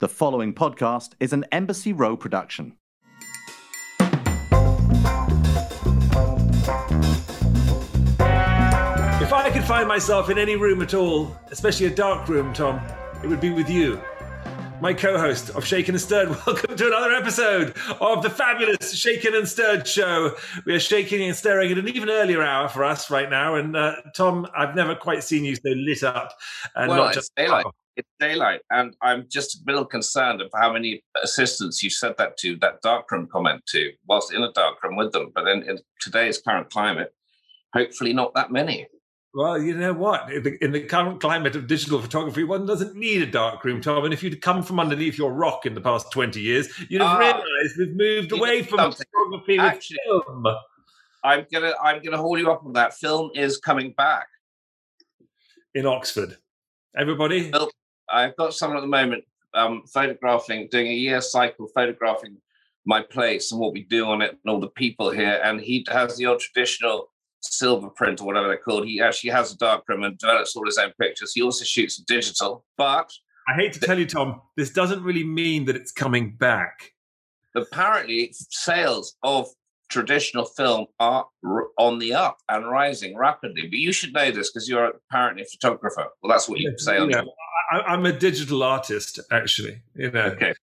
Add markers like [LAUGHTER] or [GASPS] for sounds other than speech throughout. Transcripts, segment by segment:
The following podcast is an Embassy Row production. If I could find myself in any room at all, especially a dark room, Tom, it would be with you. My co host of Shaken and Stirred, [LAUGHS] welcome to another episode of the fabulous Shaken and Stirred show. We are shaking and stirring at an even earlier hour for us right now. And uh, Tom, I've never quite seen you so lit up. And well, not it's just daylight. It's daylight, and I'm just a little concerned of how many assistants you said that to, that darkroom comment to, whilst in a darkroom with them. But then in today's current climate, hopefully not that many. Well, you know what? In the, in the current climate of digital photography, one doesn't need a dark room, Tom. And if you'd come from underneath your rock in the past 20 years, you'd have Ah, realised we've moved away from something. photography with film. I'm gonna, I'm gonna hold you up on that. Film is coming back. in Oxford. Everybody? Well- I've got someone at the moment um, photographing, doing a year cycle photographing my place and what we do on it and all the people here. And he has the old traditional silver print or whatever they're called. He actually has a darkroom and develops all his own pictures. He also shoots digital, but I hate to tell you, Tom, this doesn't really mean that it's coming back. apparently sales of traditional film are on the up and rising rapidly. But you should know this because you're apparently a photographer. Well, that's what you say on Yeah, I, I'm a digital artist, actually. You know, Okay,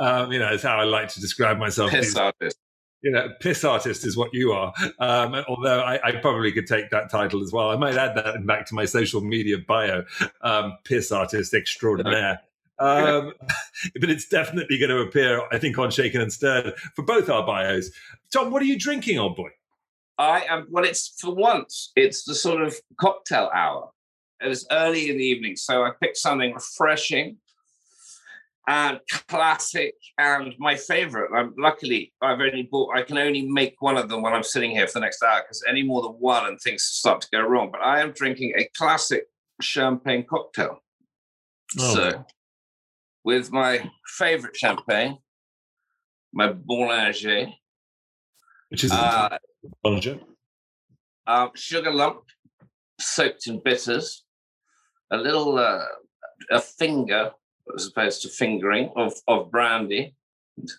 um, you know, it's how I like to describe myself. piss These- artist. you know, piss artist is what you are. Um, although I, I probably could take that title as well. I might add that back to my social media bio, um, piss artist extraordinaire. Um, [LAUGHS] but it's definitely going to appear, I think, on Shaken and Stirred for both our bios. Tom, what are you drinking, old boy? I am. Well, it's for once. It's the sort of cocktail hour. It was early in the evening, so I picked something refreshing and classic and my favorite. I'm luckily I've only bought. I can only make one of them when I'm sitting here for the next hour because any more than one and things start to go wrong. But I am drinking a classic champagne cocktail. Oh. So, with my favorite champagne, my Bollinger, Which is uh, Bollinger. um, sugar lump soaked in bitters, a little uh, a finger as opposed to fingering of, of brandy.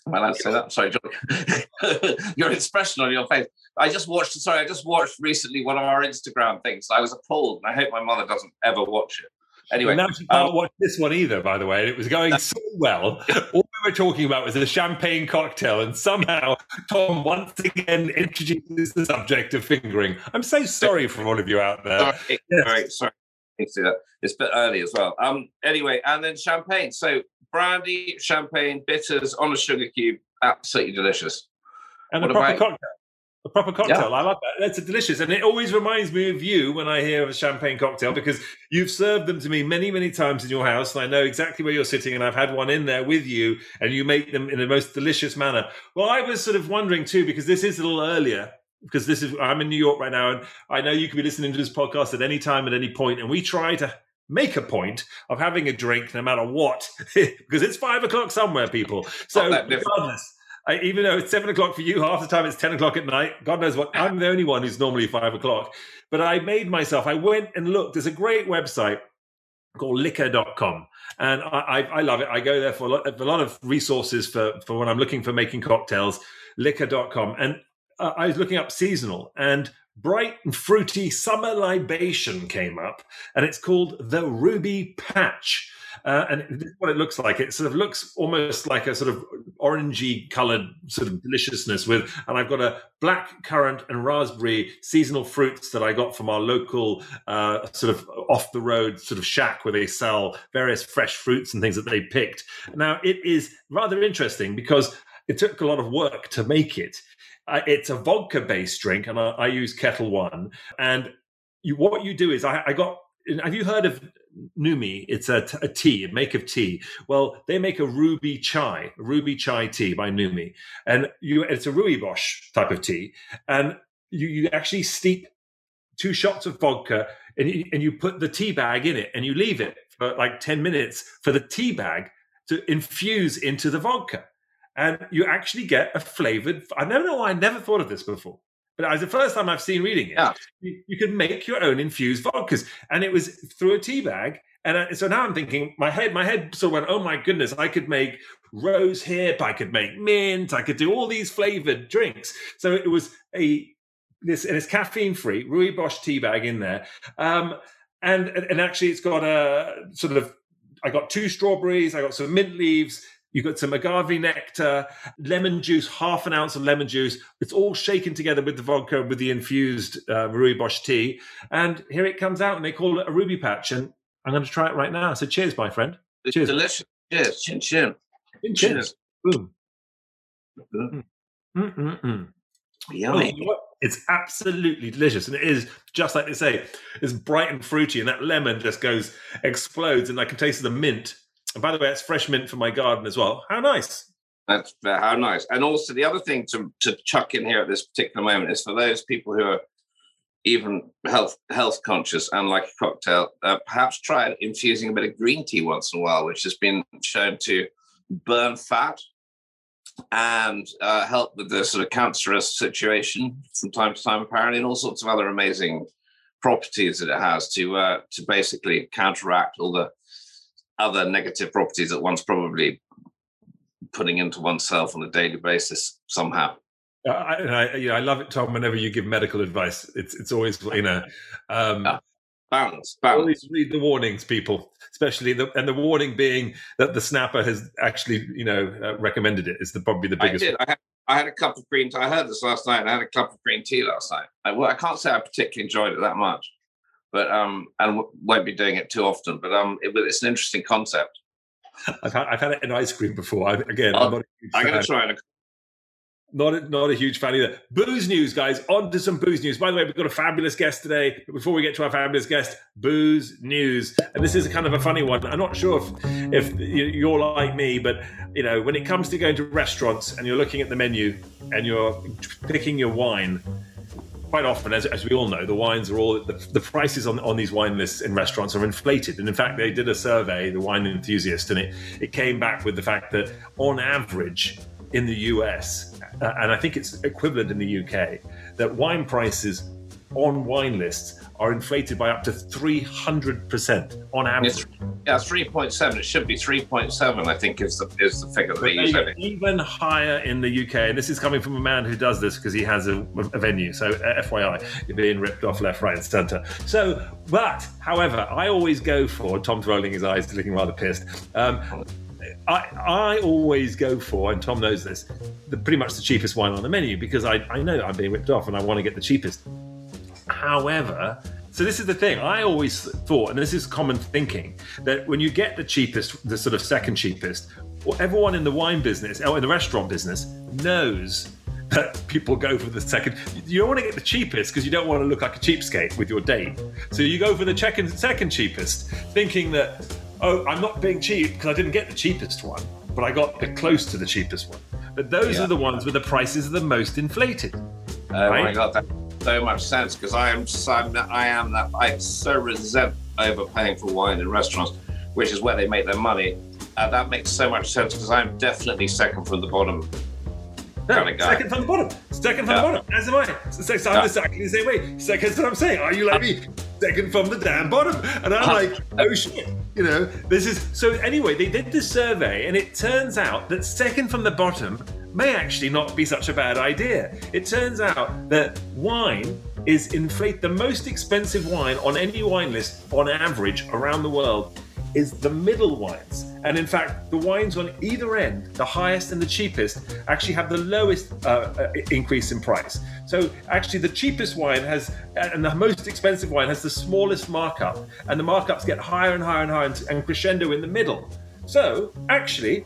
Am I allowed to say that? Sorry, John. [LAUGHS] your expression on your face. I just watched. Sorry, I just watched recently one of our Instagram things. I was appalled, and I hope my mother doesn't ever watch it. Anyway, now she can't um, watch this one either, by the way. It was going so well. All we were talking about was a champagne cocktail, and somehow Tom once again introduces the subject of fingering. I'm so sorry for all of you out there. sorry, Yes. sorry, sorry. See that. It's a bit early as well. Um. Anyway, and then champagne. So brandy, champagne, bitters on a sugar cube. Absolutely delicious. And a proper about- cocktail. A proper cocktail. I love that. That's delicious. And it always reminds me of you when I hear of a champagne cocktail because you've served them to me many, many times in your house. And I know exactly where you're sitting. And I've had one in there with you and you make them in the most delicious manner. Well, I was sort of wondering too, because this is a little earlier. Because this is, I'm in New York right now, and I know you could be listening to this podcast at any time, at any point, and we try to make a point of having a drink no matter what, [LAUGHS] because it's five o'clock somewhere, people. So, regardless, I, even though it's seven o'clock for you, half the time it's 10 o'clock at night. God knows what. I'm the only one who's normally five o'clock. But I made myself, I went and looked. There's a great website called liquor.com. And I, I, I love it. I go there for a lot, a lot of resources for, for when I'm looking for making cocktails, liquor.com. And uh, I was looking up seasonal and bright and fruity summer libation came up and it's called the ruby patch. Uh, and this is what it looks like. It sort of looks almost like a sort of orangey colored sort of deliciousness with and i've got a black currant and raspberry seasonal fruits that i got from our local uh, sort of off the road sort of shack where they sell various fresh fruits and things that they picked. Now it is rather interesting because it took a lot of work to make it uh, it's a vodka based drink, and I, I use Ketel One. And you, what you do is, I, I got. Have you heard of Numi? It's a, tea, a make of tea. Well, they make a ruby chai, a ruby chai tea by Numi, and you. It's a rooibos type of tea, and you, you actually steep two shots of vodka, and you, and you put the tea bag in it, and you leave it for like ten minutes for the tea bag to infuse into the vodka and you actually get a flavored. I never know why I never thought of this before, but it's the first time I've seen reading it. Yeah. You, you can make your own infused vodkas, and it was through a tea bag, And uh, so now I'm thinking, my head, my head sort of went, oh my goodness, I could make rose hip, I could make mint, I could do all these flavored drinks. So it was a this, and it's caffeine free, rooibos tea bag in there. Um, and, and actually it's got a sort of, I got two strawberries, I got some mint leaves, You've got some agave nectar, lemon juice, half an ounce of lemon juice. It's all shaken together with the vodka, with the infused uh, rooibos tea. And here it comes out, and they call it a ruby patch. And I'm going to try it right now. So cheers, my friend. It's cheers. delicious. Cheers. Chin chin. Chin, cheers. Boom. Mm. Mm-mm-mm. Yummy. Oh, it's absolutely delicious, and it is just like they say. It's bright and fruity, and that lemon just goes explodes, and I can taste the mint and by the way, it's fresh mint for my garden as well. How nice. That's uh, how nice. And also, the other thing to, to chuck in here at this particular moment is for those people who are even health health conscious and like a cocktail, uh, perhaps try infusing a bit of green tea once in a while, which has been shown to burn fat and uh, help with the sort of cancerous situation from time to time, apparently, and all sorts of other amazing properties that it has to uh, to basically counteract all the other negative properties that one's probably putting into oneself on a daily basis somehow. I, I, you know, I love it, Tom. Whenever you give medical advice, it's it's always you know, um, yeah. balance, balance. Always read the warnings, people, especially the and the warning being that the snapper has actually you know uh, recommended it is the probably the biggest. I did. I had, I had a cup of green tea. I heard this last night. I had a cup of green tea last night. I, well, I can't say I particularly enjoyed it that much but um, and won't be doing it too often. But um, it, it's an interesting concept. I've had, I've had it in ice cream before. I, again, I'm, not I'm going to try it. Not a, not a huge fan either. Booze news, guys. On to some booze news. By the way, we've got a fabulous guest today. But before we get to our fabulous guest, booze news, and this is kind of a funny one. I'm not sure if if you're like me, but you know, when it comes to going to restaurants and you're looking at the menu and you're picking your wine, quite often, as, as we all know, the wines are all the, the, prices on, on these wine lists in restaurants are inflated. And in fact, they did a survey, the Wine Enthusiast, and it, it came back with the fact that on average in the US, uh, and I think it's equivalent in the UK, that wine prices on wine lists are inflated by up to 300% on average. Yeah, 3.7. It should be 3.7, I think, is the, is the figure that they use. Even higher in the UK. And this is coming from a man who does this because he has a, a venue. So, uh, FYI, you're being ripped off left, right, and centre. So, but, however, I always go for, Tom's rolling his eyes, looking rather pissed. Um, I, I always go for, and Tom knows this, the, pretty much the cheapest wine on the menu because I, I know I'm being ripped off and I want to get the cheapest. However, so this is the thing. I always thought, and this is common thinking, that when you get the cheapest, the sort of second cheapest, well, everyone in the wine business or in the restaurant business knows that people go for the second. You don't want to get the cheapest because you don't want to look like a cheapskate with your date. So you go for the second, second cheapest, thinking that, oh, I'm not being cheap because I didn't get the cheapest one, but I got close to the cheapest one. But those yeah. are the ones where the prices are the most inflated. Oh right? my god, that so much sense because I am so, I am that I so resent overpaying for wine in restaurants, which is where they make their money. Uh, that makes so much sense because I'm definitely second from the bottom. No, kind of guy. second from the bottom. Second from yeah. the bottom. As am I. So, so I'm yeah. exactly the same way. Second's what I'm saying. Are you like me? Second from the damn bottom. And I'm like, [LAUGHS] oh shit. You know, this is so anyway, they did the survey and it turns out that second from the bottom may actually not be such a bad idea. It turns out that wine is inflate the most expensive wine on any wine list on average around the world is the middle wines. And in fact, the wines on either end, the highest and the cheapest, actually have the lowest uh, uh increase in price. So actually, the cheapest wine has, and the most expensive wine has the smallest markup, and the markups get higher and higher and higher and crescendo in the middle. So actually,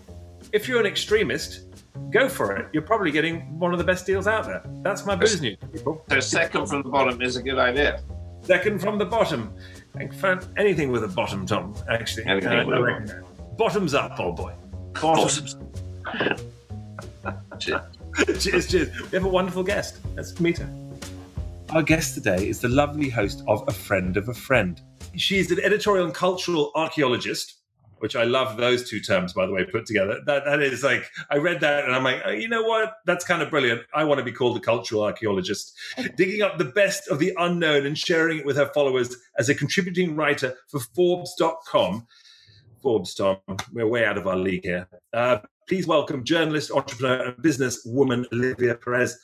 if you're an extremist, go for it. You're probably getting one of the best deals out there. That's my booze news, people. So second from the bottom is a good idea. Second from the bottom. Anything with a bottom, Tom. Actually, uh, bottoms up, old boy. Bottoms. [LAUGHS] cheers. cheers, cheers. We have a wonderful guest. Let's meet her. Our guest today is the lovely host of A Friend of a Friend. She is an editorial and cultural archaeologist which I love those two terms, by the way, put together. That that is like I read that and I'm like, oh, you know what? That's kind of brilliant. I want to be called a cultural archaeologist, digging up the best of the unknown and sharing it with her followers as a contributing writer for Forbes.com. Forbes, Tom, we're way out of our league here. Uh, please welcome journalist, entrepreneur, and businesswoman Olivia Perez.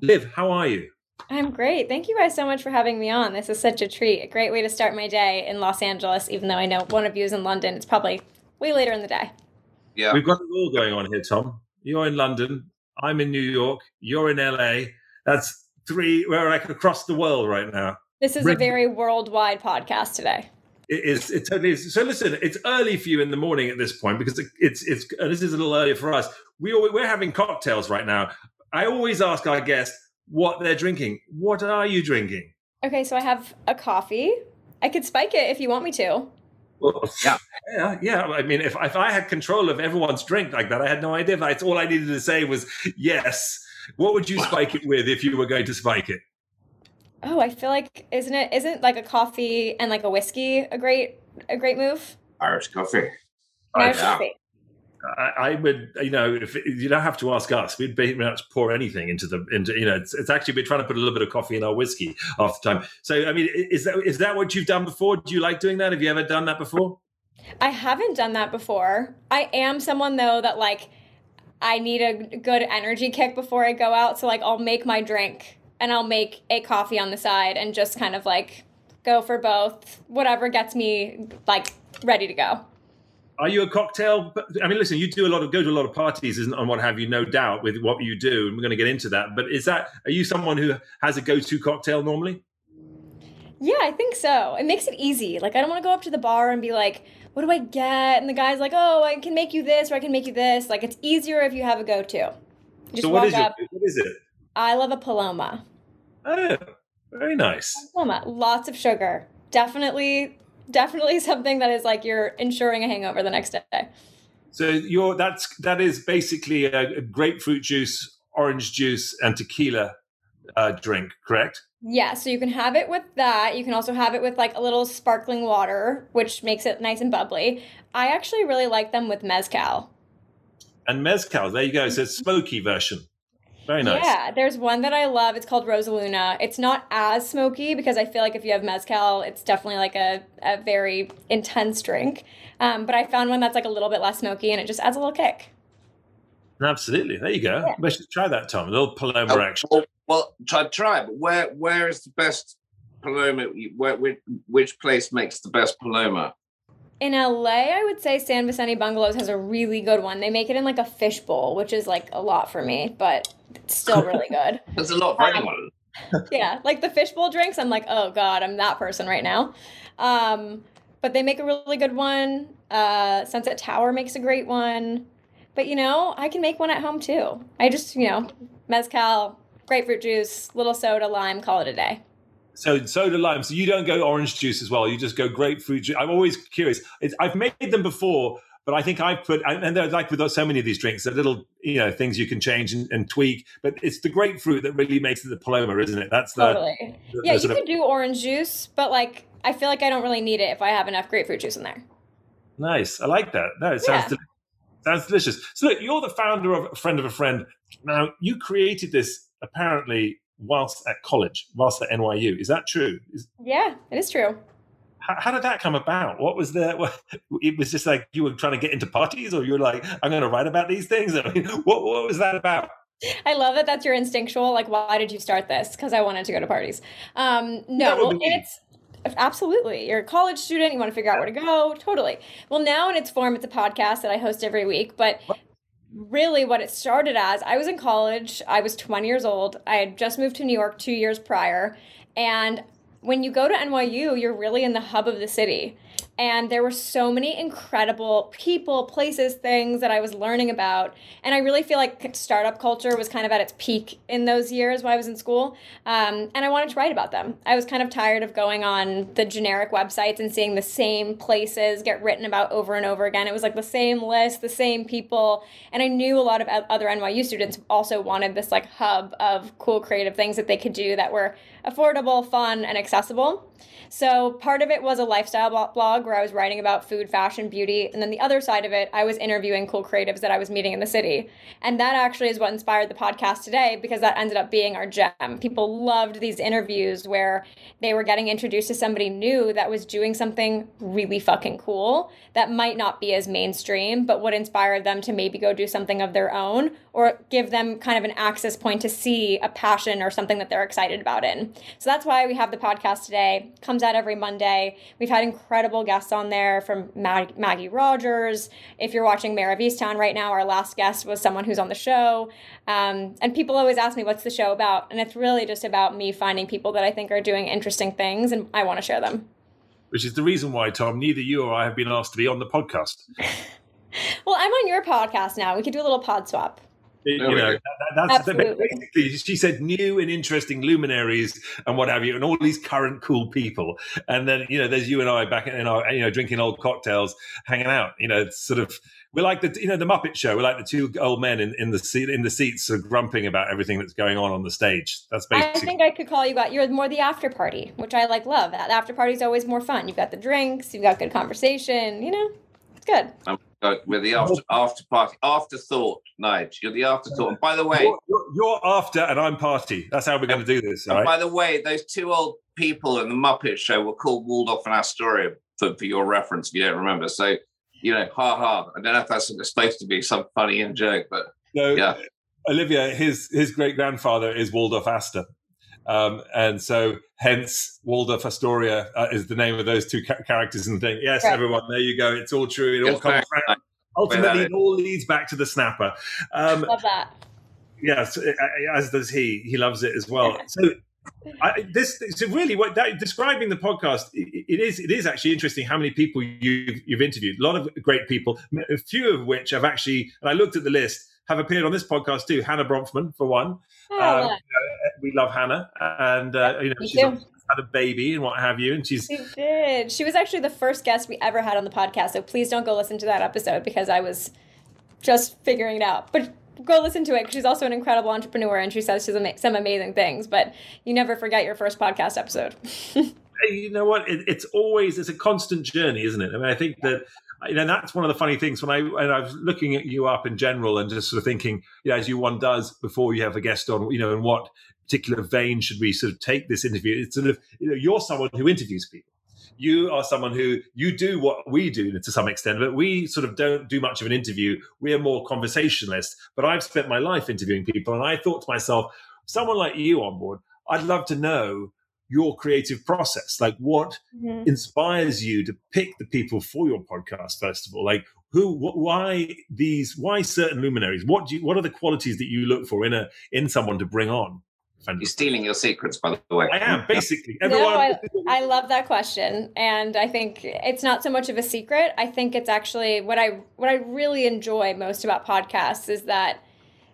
Liv, how are you? I'm great. Thank you guys so much for having me on. This is such a treat. A great way to start my day in Los Angeles, even though I know one of you is in London. It's probably way later in the day. Yeah. We've got it all going on here, Tom. You're in London. I'm in New York. You're in LA. That's three, we're like across the world right now. This is a very worldwide podcast today. It is. It totally is. So listen, it's early for you in the morning at this point because it's it's. Uh, this is a little earlier for us. We we're having cocktails right now. I always ask our guests what they're drinking. What are you drinking? Okay, so I have a coffee. I could spike it if you want me to. Well, yeah, yeah, yeah. I mean, if if I had control of everyone's drink like that, I had no idea. That's all I needed to say was yes. What would you spike it with if you were going to spike it? Oh, I feel like isn't it isn't like a coffee and like a whiskey a great a great move? Irish coffee. Irish coffee. I, I, would, you know, if you don't have to ask us, we'd be pretty much pour anything into the into, you know, it's, it's actually we're trying to put a little bit of coffee in our whiskey half the time. So, I mean, is that is that what you've done before? Do you like doing that? Have you ever done that before? I haven't done that before. I am someone though that like I need a good energy kick before I go out. So like I'll make my drink and I'll make a coffee on the side and just kind of like go for both, whatever gets me like ready to go. Are you a cocktail? I mean, listen, you do a lot of go to a lot of parties and what have you, no doubt, with what you do, and we're going to get into that. But is that are you someone who has a go-to cocktail normally? Yeah, I think so. It makes it easy. Like I don't want to go up to the bar and be like, "What do I get?" And the guy's like, "Oh, I can make you this, or I can make you this." Like it's easier if you have a go-to. Just so what is up. it? What is it? I love a Paloma. Oh, very nice. Paloma, lots of sugar. Definitely definitely something that is like you're ensuring a hangover the next day. So you're that's that is basically a, a grapefruit juice, orange juice, and tequila uh, drink, correct? Yeah, so you can have it with that. You can also have it with like a little sparkling water, which makes it nice and bubbly. I actually really like them with mezcal. And mezcal, there you go. So it's smoky version. Very nice. Yeah, there's one that I love. It's called Rosaluna. It's not as smoky because I feel like if you have mezcal, it's definitely like a, a very intense drink. Um, but I found one that's like a little bit less smoky and it just adds a little kick. Absolutely. There you go. Yeah. We should try that, Tom. A little Paloma oh, action. Well, well, try try. But where where is the best Paloma? Where which, which place makes the best Paloma? In LA, I would say San Vicente Bungalows has a really good one. They make it in like a fishbowl, which is like a lot for me, but it's still really [LAUGHS] good. There's a lot for um, anyone. [LAUGHS] yeah, like the fishbowl drinks, I'm like, oh god, I'm that person right now. Um, but they make a really good one. Uh, Sunset Tower makes a great one. But you know, I can make one at home too. I just, you know, mezcal, grapefruit juice, little soda, lime, call it a day. So soda lime. So you don't go orange juice as well. You just go grapefruit juice. I'm always curious. It's, I've made them before, but I think I've put and they're like with so many of these drinks, they're little you know things you can change and, and tweak. But it's the grapefruit that really makes it the paloma, isn't it? That's the totally. The, yeah, the you could of... do orange juice, but like I feel like I don't really need it if I have enough grapefruit juice in there. Nice. I like that. No, it sounds yeah. sounds delicious. So look, you're the founder of a friend of a friend. Now you created this apparently whilst at college, whilst at NYU. Is that true? Is, yeah, it is true. How, how, did that come about? What was the? What, it was just like you were trying to get into parties, or you were like, I'm going to write about these things. [LAUGHS] I mean, what what was that about? I love that. That's your instinctual. Like, why did you start this? Because I wanted to go to parties. Um, no, well, it's absolutely. You're a college student. You want to figure out where to go. Totally. Well, now in its form, it's a podcast that I host every week. But really what it started as i was in college i was 20 years old i had just moved to new york two years prior and when you go to nyu you're really in the hub of the city and there were so many incredible people, places, things that I was learning about. And I really feel like startup culture was kind of at its peak in those years when I was in school. Um, and I wanted to write about them. I was kind of tired of going on the generic websites and seeing the same places get written about over and over again. It was like the same list, the same people. And I knew a lot of other NYU students also wanted this like hub of cool creative things that they could do that were affordable, fun, and accessible. So part of it was a lifestyle blog where I was writing about food, fashion, beauty. And then the other side of it, I was interviewing cool creatives that I was meeting in the city. And that actually is what inspired the podcast today because that ended up being our gem. People loved these interviews where they were getting introduced to somebody new that was doing something really fucking cool that might not be as mainstream, but would inspire them to maybe go do something of their own or give them kind of an access point to see a passion or something that they're excited about in. So that's why we have the podcast today. Comes out every Monday. We've had incredible guests on there from Mag- Maggie Rogers. If you're watching Mare of Easttown right now, our last guest was someone who's on the show. Um, and people always ask me, what's the show about? And it's really just about me finding people that I think are doing interesting things and I want to share them. Which is the reason why, Tom, neither you or I have been asked to be on the podcast. [LAUGHS] well, I'm on your podcast now. We could do a little pod swap you know, that, that's basically she said new and interesting luminaries and what have you, and all these current cool people. And then you know, there's you and I back in our you know drinking old cocktails, hanging out. You know, sort of we're like the you know the Muppet Show. We're like the two old men in, in the seat in the seats, sort of grumping about everything that's going on on the stage. That's basically. I think I could call you out. You're more the after party, which I like. Love that after party is always more fun. You've got the drinks, you've got good conversation. You know, it's good. Um, uh, we're the after, after party, afterthought, Nige. You're the afterthought. And by the way, you're, you're, you're after and I'm party. That's how we're going to do this. Right? By the way, those two old people in the Muppet Show were called Waldorf and Astoria for, for your reference. If you don't remember, so you know, ha ha. I don't know if that's supposed to be some funny in joke, but no, yeah. Olivia, his his great grandfather is Waldorf Astor. Um, and so, hence, Waldorf Astoria uh, is the name of those two ca- characters in the thing. Yes, right. everyone, there you go. It's all true. It all comes back. Ultimately, it all leads back to the snapper. Um, Love that. Yes, as does he. He loves it as well. So, I, this so really what that, describing the podcast it, it is it is actually interesting how many people you've you've interviewed a lot of great people a few of which have actually and I looked at the list have appeared on this podcast too Hannah Bronfman for one oh, um, yeah we love Hannah, and uh, you know she's had a baby and what have you, and she's she did. She was actually the first guest we ever had on the podcast. So please don't go listen to that episode because I was just figuring it out. But go listen to it because she's also an incredible entrepreneur and she says she's ama- some amazing things. But you never forget your first podcast episode. [LAUGHS] you know what? It, it's always it's a constant journey, isn't it? I mean, I think that you know that's one of the funny things when I when I was looking at you up in general and just sort of thinking, you know, as you one does before you have a guest on, you know, and what particular vein should we sort of take this interview? It's sort of you know, you're someone who interviews people. You are someone who you do what we do to some extent, but we sort of don't do much of an interview. We are more conversationalists. But I've spent my life interviewing people, and I thought to myself, someone like you on board, I'd love to know your creative process like what mm-hmm. inspires you to pick the people for your podcast first of all like who wh- why these why certain luminaries what do you what are the qualities that you look for in a in someone to bring on you're stealing your secrets, by the way. I am [LAUGHS] basically. Everyone. No, I, [LAUGHS] I, love that question, and I think it's not so much of a secret. I think it's actually what I what I really enjoy most about podcasts is that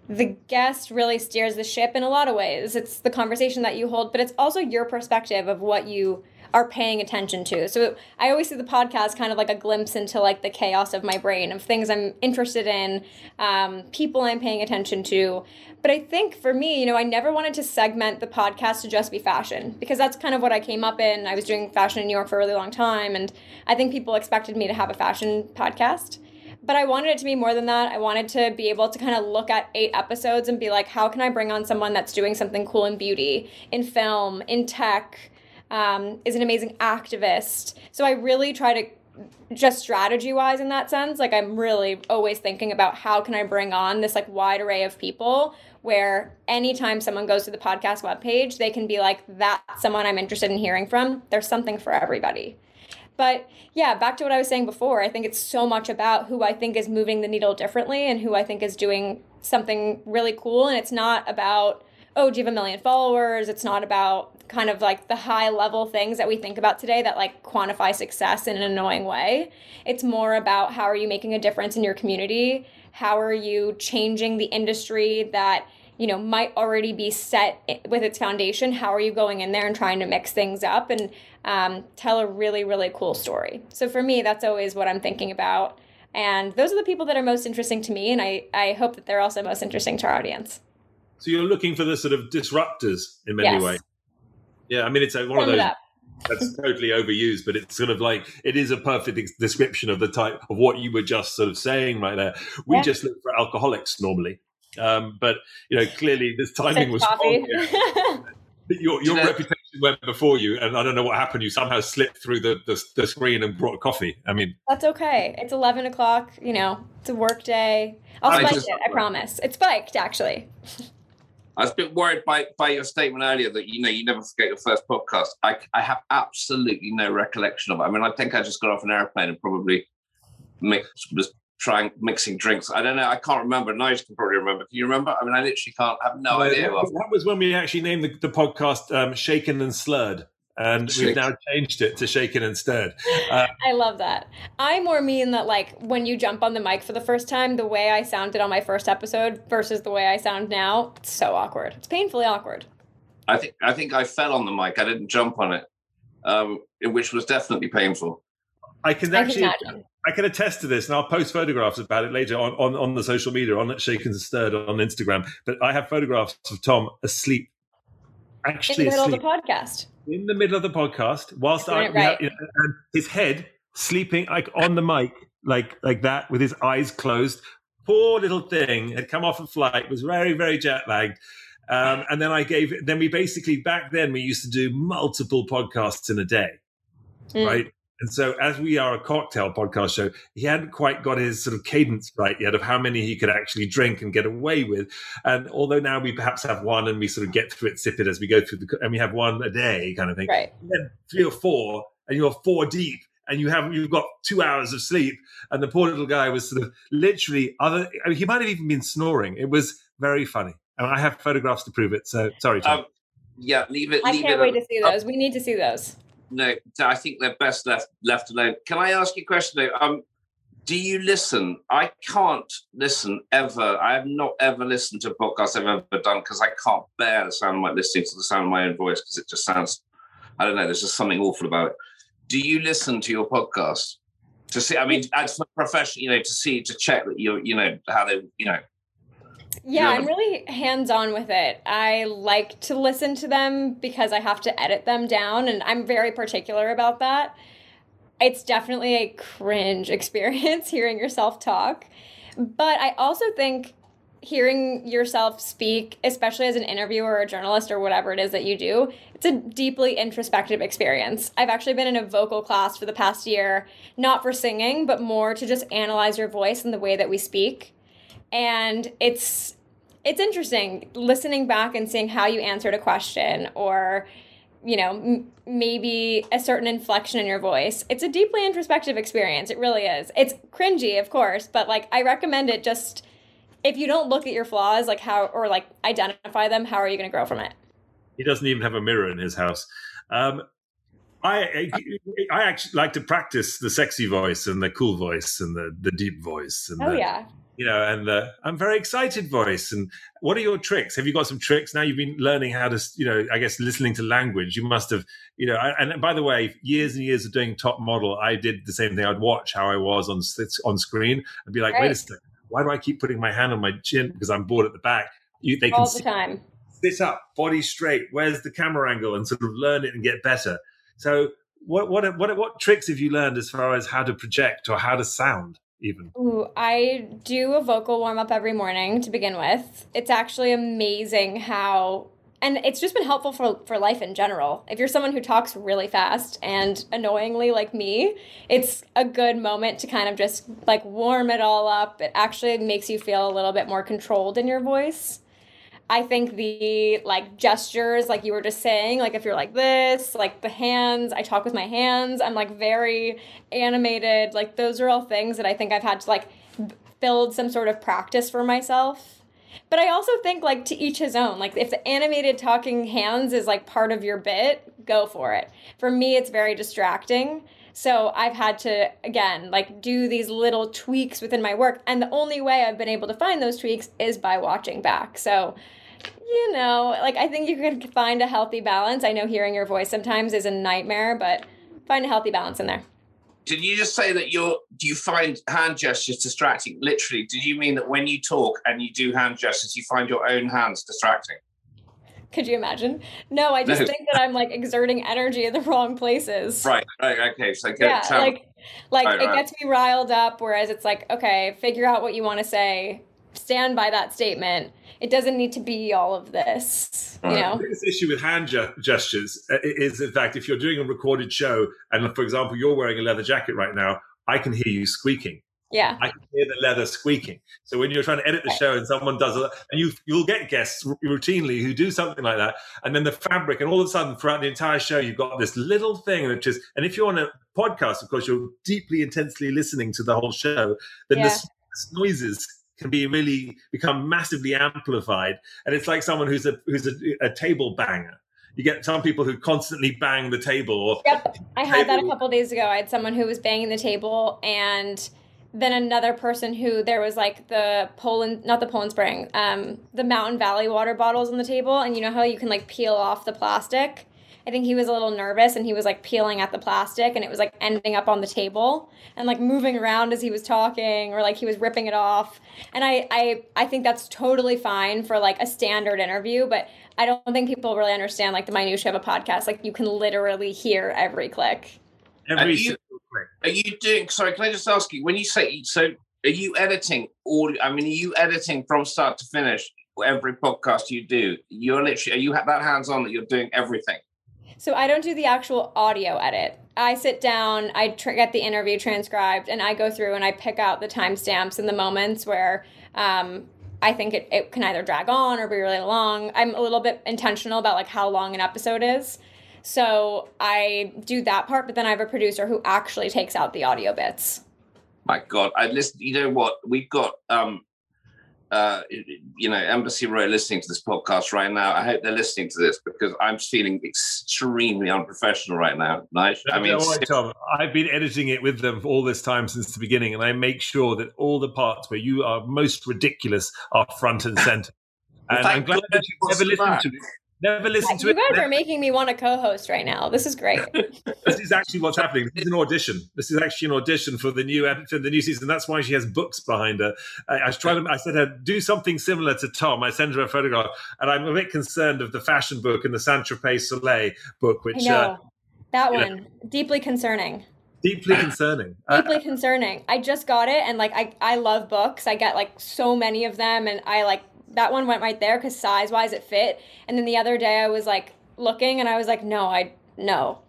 the guest really steers the ship in a lot of ways. It's the conversation that you hold, but it's also your perspective of what you are paying attention to. So I always see the podcast kind of like a glimpse into like the chaos of my brain of things I'm interested in, um, people I'm paying attention to. But I think for me, you know, I never wanted to segment the podcast to just be fashion because that's kind of what I came up in. I was doing fashion in New York for a really long time, and I think people expected me to have a fashion podcast but I wanted it to be more than that. I wanted to be able to kind of look at eight episodes and be like, how can I bring on someone that's doing something cool in beauty, in film, in tech, um, is an amazing activist. So I really try to just strategy wise in that sense like i'm really always thinking about how can i bring on this like wide array of people where anytime someone goes to the podcast webpage they can be like that's someone i'm interested in hearing from there's something for everybody but yeah back to what i was saying before i think it's so much about who i think is moving the needle differently and who i think is doing something really cool and it's not about oh do you have a million followers it's not about kind of like the high level things that we think about today that like quantify success in an annoying way. It's more about how are you making a difference in your community? How are you changing the industry that you know might already be set with its foundation how are you going in there and trying to mix things up? And um, tell a really really cool story. So for me that's always what i'm thinking about. And those are the people that are most interesting to me and i, I hope that they're also most interesting to our audience. So you're looking for the sort of disruptors in many yes. ways. Yeah, I mean, it's a, one of those that's [LAUGHS] totally overused, but it's sort of like it is a perfect description of the type of what you were just sort of saying right there. We yeah. just look for alcoholics normally, um, but you know clearly this timing was wrong. [LAUGHS] your your reputation went before you, and I don't know what happened. You somehow slipped through the, the, the screen and brought coffee. I mean, that's okay. It's eleven o'clock. You know, it's a work day. I'll spike just, it. I promise. It's spiked actually. [LAUGHS] I was a bit worried by, by your statement earlier that you know you never forget your first podcast. I, I have absolutely no recollection of it. I mean, I think I just got off an airplane and probably mix, was trying mixing drinks. I don't know. I can't remember. Nigel can probably remember. Can you remember? I mean, I literally can't. I have no idea. That, that was when we actually named the, the podcast um, "Shaken and Slurred." and we've now changed it to shaken and stirred. Uh, I love that. I more mean that like when you jump on the mic for the first time, the way I sounded on my first episode versus the way I sound now, it's so awkward. It's painfully awkward. I think I think I fell on the mic. I didn't jump on it, um, which was definitely painful. I can actually. I can, I can attest to this, and I'll post photographs about it later on, on, on the social media, on Shaken and Stirred on Instagram. But I have photographs of Tom asleep. Actually, in the middle asleep. of the podcast in the middle of the podcast, whilst I, right. have, and his head sleeping like on the mic, like like that, with his eyes closed. Poor little thing had come off a flight, was very very jet lagged. Um, and then I gave, then we basically back then we used to do multiple podcasts in a day, mm. right? And so, as we are a cocktail podcast show, he hadn't quite got his sort of cadence right yet of how many he could actually drink and get away with. And although now we perhaps have one and we sort of get through it, sip it as we go through the, and we have one a day kind of thing. Right. Then three or four, and you're four deep, and you have you've got two hours of sleep. And the poor little guy was sort of literally other. I mean, he might have even been snoring. It was very funny, and I have photographs to prove it. So sorry, Tom. Um, yeah, leave it. I leave can't it wait to see those. We need to see those no, I think they're best left left alone. Can I ask you a question though? Um, do you listen? I can't listen ever. I have not ever listened to a podcast I've ever done because I can't bear the sound of my listening to the sound of my own voice because it just sounds. I don't know. There's just something awful about it. Do you listen to your podcast to see? I mean, as a professional, you know, to see to check that you're, you know how they you know yeah, I'm really hands on with it. I like to listen to them because I have to edit them down, and I'm very particular about that. It's definitely a cringe [LAUGHS] experience hearing yourself talk. But I also think hearing yourself speak, especially as an interviewer or a journalist or whatever it is that you do, it's a deeply introspective experience. I've actually been in a vocal class for the past year, not for singing, but more to just analyze your voice and the way that we speak and it's it's interesting listening back and seeing how you answered a question or you know m- maybe a certain inflection in your voice. It's a deeply introspective experience. It really is. It's cringy of course but like i recommend it just if you don't look at your flaws like how or like identify them how are you going to grow from it? He doesn't even have a mirror in his house. Um, I I actually like to practice the sexy voice and the cool voice and the the deep voice. And oh the, yeah, you know, and uh, I'm very excited voice. And what are your tricks? Have you got some tricks now? You've been learning how to, you know, I guess listening to language. You must have, you know. And by the way, years and years of doing top model, I did the same thing. I'd watch how I was on on screen and be like, right. wait a second, why do I keep putting my hand on my chin because I'm bored at the back? You, they can all the time. Sit up, body straight. Where's the camera angle? And sort of learn it and get better. So, what what what what tricks have you learned as far as how to project or how to sound? Even? Ooh, I do a vocal warm up every morning to begin with. It's actually amazing how and it's just been helpful for for life in general. If you're someone who talks really fast and annoyingly like me, it's a good moment to kind of just like warm it all up. It actually makes you feel a little bit more controlled in your voice. I think the like gestures, like you were just saying, like if you're like this, like the hands, I talk with my hands, I'm like very animated. Like those are all things that I think I've had to like build some sort of practice for myself. But I also think like to each his own. Like if the animated talking hands is like part of your bit, go for it. For me, it's very distracting. So I've had to, again, like do these little tweaks within my work. And the only way I've been able to find those tweaks is by watching back. So you know, like I think you can find a healthy balance. I know hearing your voice sometimes is a nightmare, but find a healthy balance in there. Did you just say that you're do you find hand gestures distracting? Literally, did you mean that when you talk and you do hand gestures, you find your own hands distracting? Could you imagine? No, I just no. think that I'm like exerting energy in the wrong places. Right. Right. Okay. So yeah, like like right, it right. gets me riled up. Whereas it's like, okay, figure out what you want to say, stand by that statement. It doesn't need to be all of this. You know, this issue with hand gestures uh, is, in fact, if you're doing a recorded show, and for example, you're wearing a leather jacket right now, I can hear you squeaking. Yeah. I can hear the leather squeaking. So when you're trying to edit the show and someone does it, and you you'll get guests routinely who do something like that, and then the fabric, and all of a sudden throughout the entire show, you've got this little thing which is, and if you're on a podcast, of course, you're deeply intensely listening to the whole show, then yeah. the noises can be really become massively amplified, and it's like someone who's a who's a, a table banger you get some people who constantly bang the table. Or yep, I had that a couple days ago. I had someone who was banging the table, and then another person who there was like the Poland, not the Poland Spring, um, the Mountain Valley water bottles on the table, and you know how you can like peel off the plastic. I think he was a little nervous and he was like peeling at the plastic and it was like ending up on the table and like moving around as he was talking or like he was ripping it off. And I I I think that's totally fine for like a standard interview, but I don't think people really understand like the minutia of a podcast. Like you can literally hear every click. Every you, click. are you doing? Sorry, can I just ask you? When you say so, are you editing all? I mean, are you editing from start to finish every podcast you do? You're literally are you that hands on that you're doing everything? So I don't do the actual audio edit. I sit down, I tr- get the interview transcribed, and I go through and I pick out the timestamps and the moments where um, I think it, it can either drag on or be really long. I'm a little bit intentional about like how long an episode is. So I do that part, but then I have a producer who actually takes out the audio bits. My God, I listen. You know what? We've got, um, uh, you know, Embassy Row listening to this podcast right now. I hope they're listening to this because I'm feeling extremely unprofessional right now. Nice. I mean, Tom, I've been editing it with them all this time since the beginning, and I make sure that all the parts where you are most ridiculous are front and center. And I'm glad that you've never listened to it Never listen to you it. You guys are making me want to co-host right now. This is great. [LAUGHS] this is actually what's happening. This is an audition. This is actually an audition for the new for the new season. That's why she has books behind her. I, I was trying to. I said, her, "Do something similar to Tom." I sent her a photograph, and I'm a bit concerned of the fashion book and the Saint Tropez Soleil book, which. Uh, that one know, deeply concerning. Deeply concerning. [LAUGHS] deeply uh, concerning. I just got it, and like I, I love books. I get like so many of them, and I like that one went right there because size wise it fit. And then the other day I was like looking and I was like, no, I no,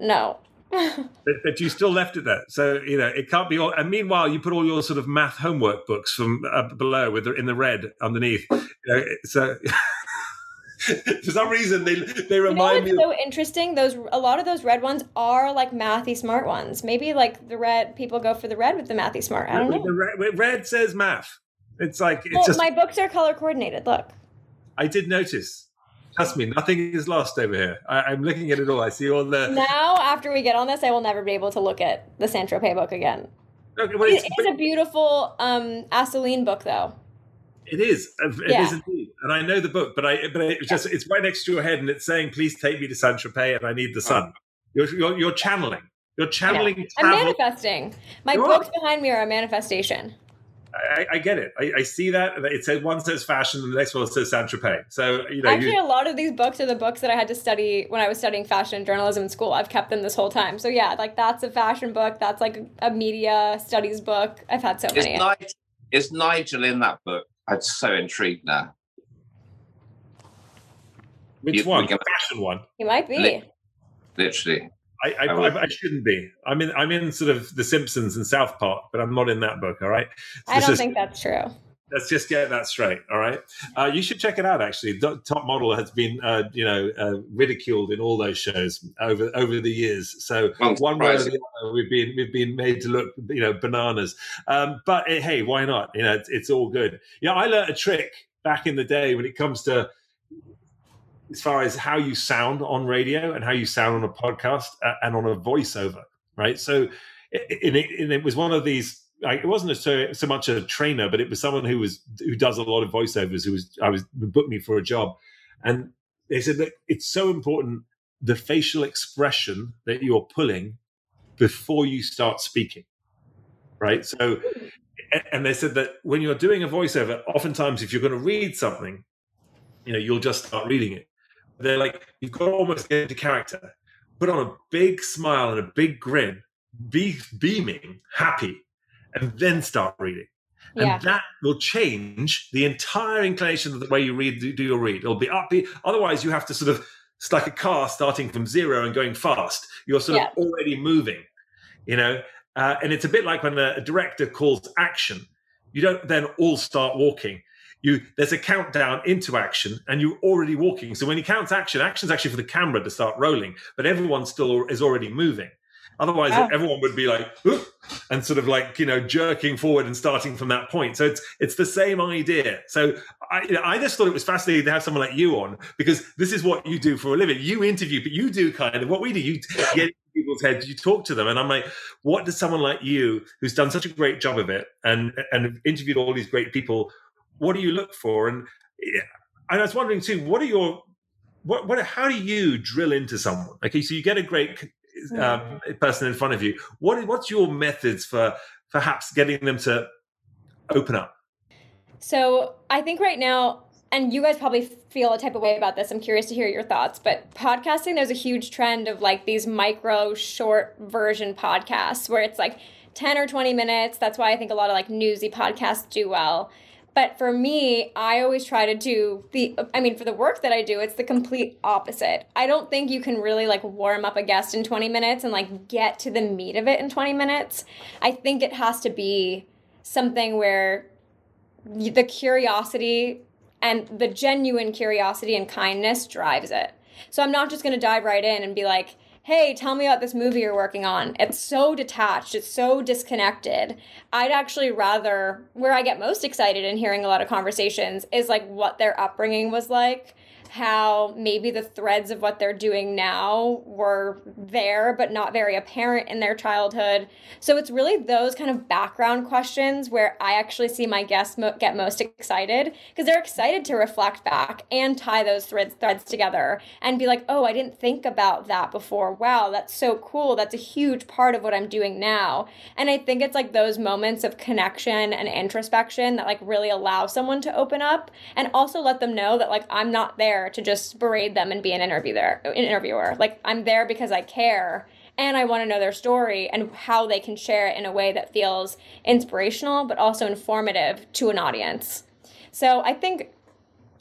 no. [LAUGHS] but, but, you still left it there, so you know it can't be all. And meanwhile, you put all your sort of math homework books from uh, below with the, in the red underneath. You know, so [LAUGHS] for some reason they they remind you know me. so interesting. Those a lot of those red ones are like mathy smart ones. Maybe like the red people go for the red with the mathy smart. I don't know. The red, red says math. It's like it's well, just, my books are color coordinated. Look, I did notice. Trust me, nothing is lost over here. I, am looking at it all. I see all the. Now, after we get on this, I will never be able to look at the Saint Tropez book again. Okay, well, it's, it's a beautiful um, Assouline book, though. It is. It yeah. is indeed. And I know the book, but I but it's just it's right next to your head, and it's saying, "Please take me to Saint Tropez, and I need the sun." You're, you're, you're channeling. You're channeling. Yeah. I'm manifesting. My you books are. behind me are a manifestation. I, I, get it. I, I, see that. It says one says fashion, and the next one says Saint Tropez. So you know, actually, you, a lot of these books are the books that I had to study when I was studying fashion journalism in school. I've kept them this whole time. So yeah, like that's a fashion book. That's like a media studies book. I've had so many. Is Nigel, is Nigel in that book? I'm so intrigued now. Which you, one? The fashion one. He might be. Literally. I, I, I, I, shouldn't be. I'm in. I'm in sort of The Simpsons and South Park, but I'm not in that book. All right. So I don't just, think that's true. Let's just get that straight. All right. Uh, you should check it out. Actually, Top Model has been, uh, you know, uh, ridiculed in all those shows over over the years. So one way or the other, we've been we've been made to look, you know, bananas. Um, but eh, hey, why not? You know, it's, it's all good. Yeah, I learned a trick back in the day when it comes to as far as how you sound on radio and how you sound on a podcast uh, and on a voiceover, right? So, it, it, it was one of these. Like, it wasn't a, so, so much a trainer, but it was someone who was who does a lot of voiceovers. Who was I was booked me for a job, and they said that it's so important the facial expression that you're pulling before you start speaking, right? So, and they said that when you're doing a voiceover, oftentimes if you're going to read something, you know, you'll just start reading it they're like, you've got to almost get into character, put on a big smile and a big grin, be beaming, happy, and then start reading. And yeah. that will change the entire inclination of the way you read, do your read. It'll be upbeat. Otherwise, you have to sort of, it's like a car starting from zero and going fast. You're sort yeah. of already moving, you know? Uh, and it's a bit like when a, a director calls action. You don't then all start walking you there's a countdown into action and you're already walking. So when he counts action action's actually for the camera to start rolling but everyone still is already moving. Otherwise wow. everyone would be like and sort of like you know jerking forward and starting from that point. So it's it's the same idea. So I, you know, I just thought it was fascinating to have someone like you on because this is what you do for a living. You interview but you do kind of what we do you get people's heads you talk to them and i'm like what does someone like you who's done such a great job of it and and interviewed all these great people what do you look for? And and I was wondering too, what are your what what how do you drill into someone? Okay, so you get a great um, person in front of you. What what's your methods for perhaps getting them to open up? So I think right now, and you guys probably feel a type of way about this. I'm curious to hear your thoughts. But podcasting, there's a huge trend of like these micro, short version podcasts where it's like 10 or 20 minutes. That's why I think a lot of like newsy podcasts do well. But for me, I always try to do the, I mean, for the work that I do, it's the complete opposite. I don't think you can really like warm up a guest in 20 minutes and like get to the meat of it in 20 minutes. I think it has to be something where the curiosity and the genuine curiosity and kindness drives it. So I'm not just going to dive right in and be like, hey, tell me about this movie you're working on. It's so detached, it's so disconnected. I'd actually rather, where I get most excited in hearing a lot of conversations is like what their upbringing was like how maybe the threads of what they're doing now were there but not very apparent in their childhood. So it's really those kind of background questions where I actually see my guests mo- get most excited because they're excited to reflect back and tie those threads threads together and be like, "Oh, I didn't think about that before. Wow, that's so cool. That's a huge part of what I'm doing now." And I think it's like those moments of connection and introspection that like really allow someone to open up and also let them know that like I'm not there there to just berate them and be an interview there, an interviewer. Like I'm there because I care and I want to know their story and how they can share it in a way that feels inspirational but also informative to an audience. So I think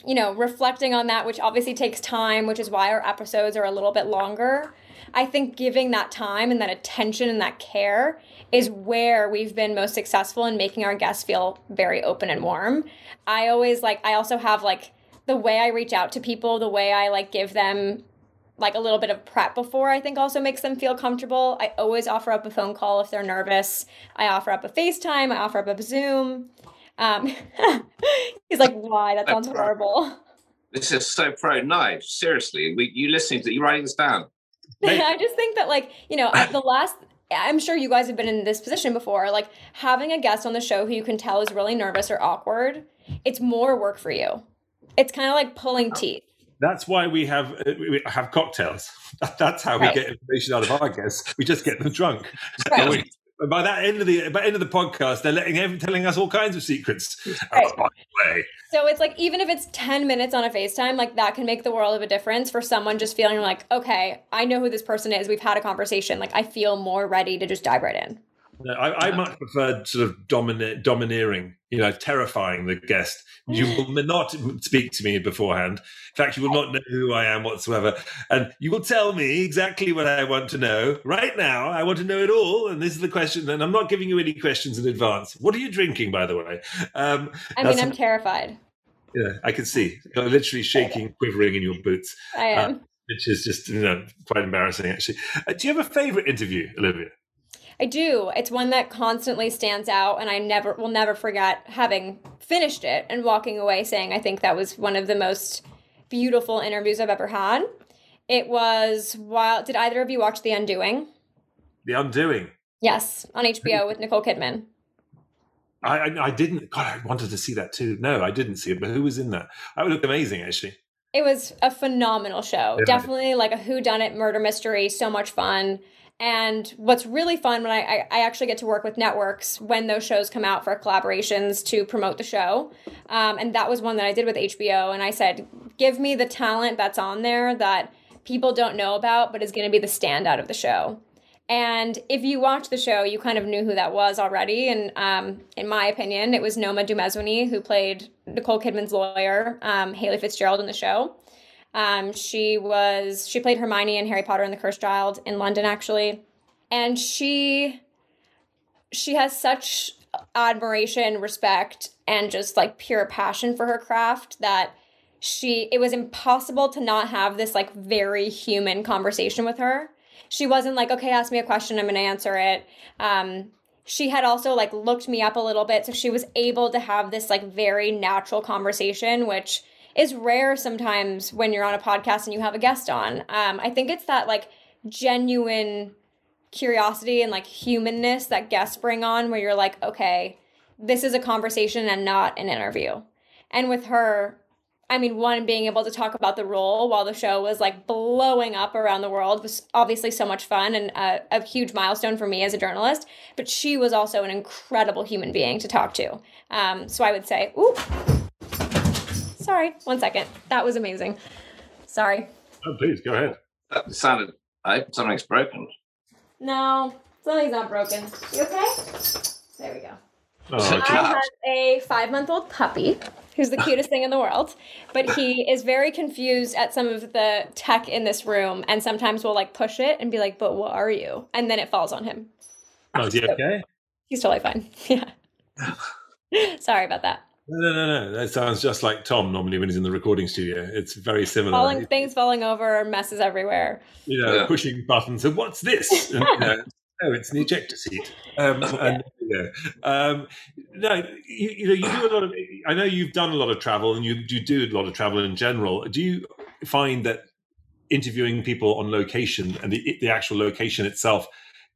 you know, reflecting on that, which obviously takes time, which is why our episodes are a little bit longer. I think giving that time and that attention and that care is where we've been most successful in making our guests feel very open and warm. I always like, I also have like the way I reach out to people, the way I like give them like a little bit of prep before I think also makes them feel comfortable. I always offer up a phone call if they're nervous. I offer up a FaceTime, I offer up a Zoom. Um, [LAUGHS] he's like, why? That sounds horrible. This is so pro. No, seriously, we, you listening to you writing this down? [LAUGHS] I just think that like, you know, the last I'm sure you guys have been in this position before, like having a guest on the show who you can tell is really nervous or awkward, it's more work for you. It's kind of like pulling teeth. That's why we have uh, we have cocktails. [LAUGHS] That's how right. we get information out of our guests. We just get them drunk. [LAUGHS] Right. by that end of the by end of the podcast, they're letting telling us all kinds of secrets. Right. Oh, so it's like even if it's ten minutes on a FaceTime, like that can make the world of a difference for someone just feeling like, okay, I know who this person is. We've had a conversation. Like I feel more ready to just dive right in. No, I, I, much prefer sort of dominate, domineering, you know, terrifying the guest. You will not speak to me beforehand. In fact, you will not know who I am whatsoever. And you will tell me exactly what I want to know. Right now, I want to know it all. And this is the question. And I'm not giving you any questions in advance. What are you drinking, by the way? Um, I mean, I'm terrified. Yeah, I can see. You're literally shaking, quivering in your boots. I am. Uh, which is just, you know, quite embarrassing, actually. Uh, do you have a favorite interview, Olivia? I do. It's one that constantly stands out, and I never will never forget having finished it and walking away saying, I think that was one of the most beautiful interviews I've ever had. It was while did either of you watch The Undoing? The Undoing. Yes, on HBO with Nicole Kidman. I, I, I didn't. God, I wanted to see that too. No, I didn't see it. But who was in that? That would look amazing, actually. It was a phenomenal show. Yeah. Definitely like a who done it murder mystery. So much fun. And what's really fun when I, I, actually get to work with networks when those shows come out for collaborations to promote the show. Um, and that was one that I did with HBO. And I said, give me the talent that's on there that people don't know about, but is going to be the standout of the show. And if you watch the show, you kind of knew who that was already. And um, in my opinion, it was Noma Dumezweni who played Nicole Kidman's lawyer, um, Haley Fitzgerald, in the show. Um, she was she played Hermione in Harry Potter and the Cursed Child in London, actually, and she she has such admiration, respect, and just like pure passion for her craft that she it was impossible to not have this like very human conversation with her she wasn't like, okay, ask me a question, I'm to answer it. Um, she had also like looked me up a little bit, so she was able to have this like very natural conversation, which is rare sometimes when you're on a podcast and you have a guest on. Um, I think it's that like genuine curiosity and like humanness that guests bring on, where you're like, okay, this is a conversation and not an interview. And with her, I mean, one, being able to talk about the role while the show was like blowing up around the world was obviously so much fun and a, a, huge milestone for me as a journalist. But she was also an incredible human being to talk to. Um, so I would say, ooh, sorry, one second. That was amazing. Sorry. Oh, please go ahead. That sounded like something's broken. No, something's not broken. You okay? There we go. Oh, I have a five month old puppy who's the cutest thing in the world, but he is very confused at some of the tech in this room and sometimes will like push it and be like, But what are you? And then it falls on him. Oh, is he okay? He's totally fine. [LAUGHS] Yeah. [LAUGHS] Sorry about that. No, no, no, no. That sounds just like Tom normally when he's in the recording studio. It's very similar. Falling, things falling over, messes everywhere. You know, yeah. pushing buttons. And what's this? [LAUGHS] And, you know, oh, it's an ejector seat. Um, [LAUGHS] and yeah. Um, no, you, you, know, you do a lot of. I know you've done a lot of travel, and you you do a lot of travel in general. Do you find that interviewing people on location and the the actual location itself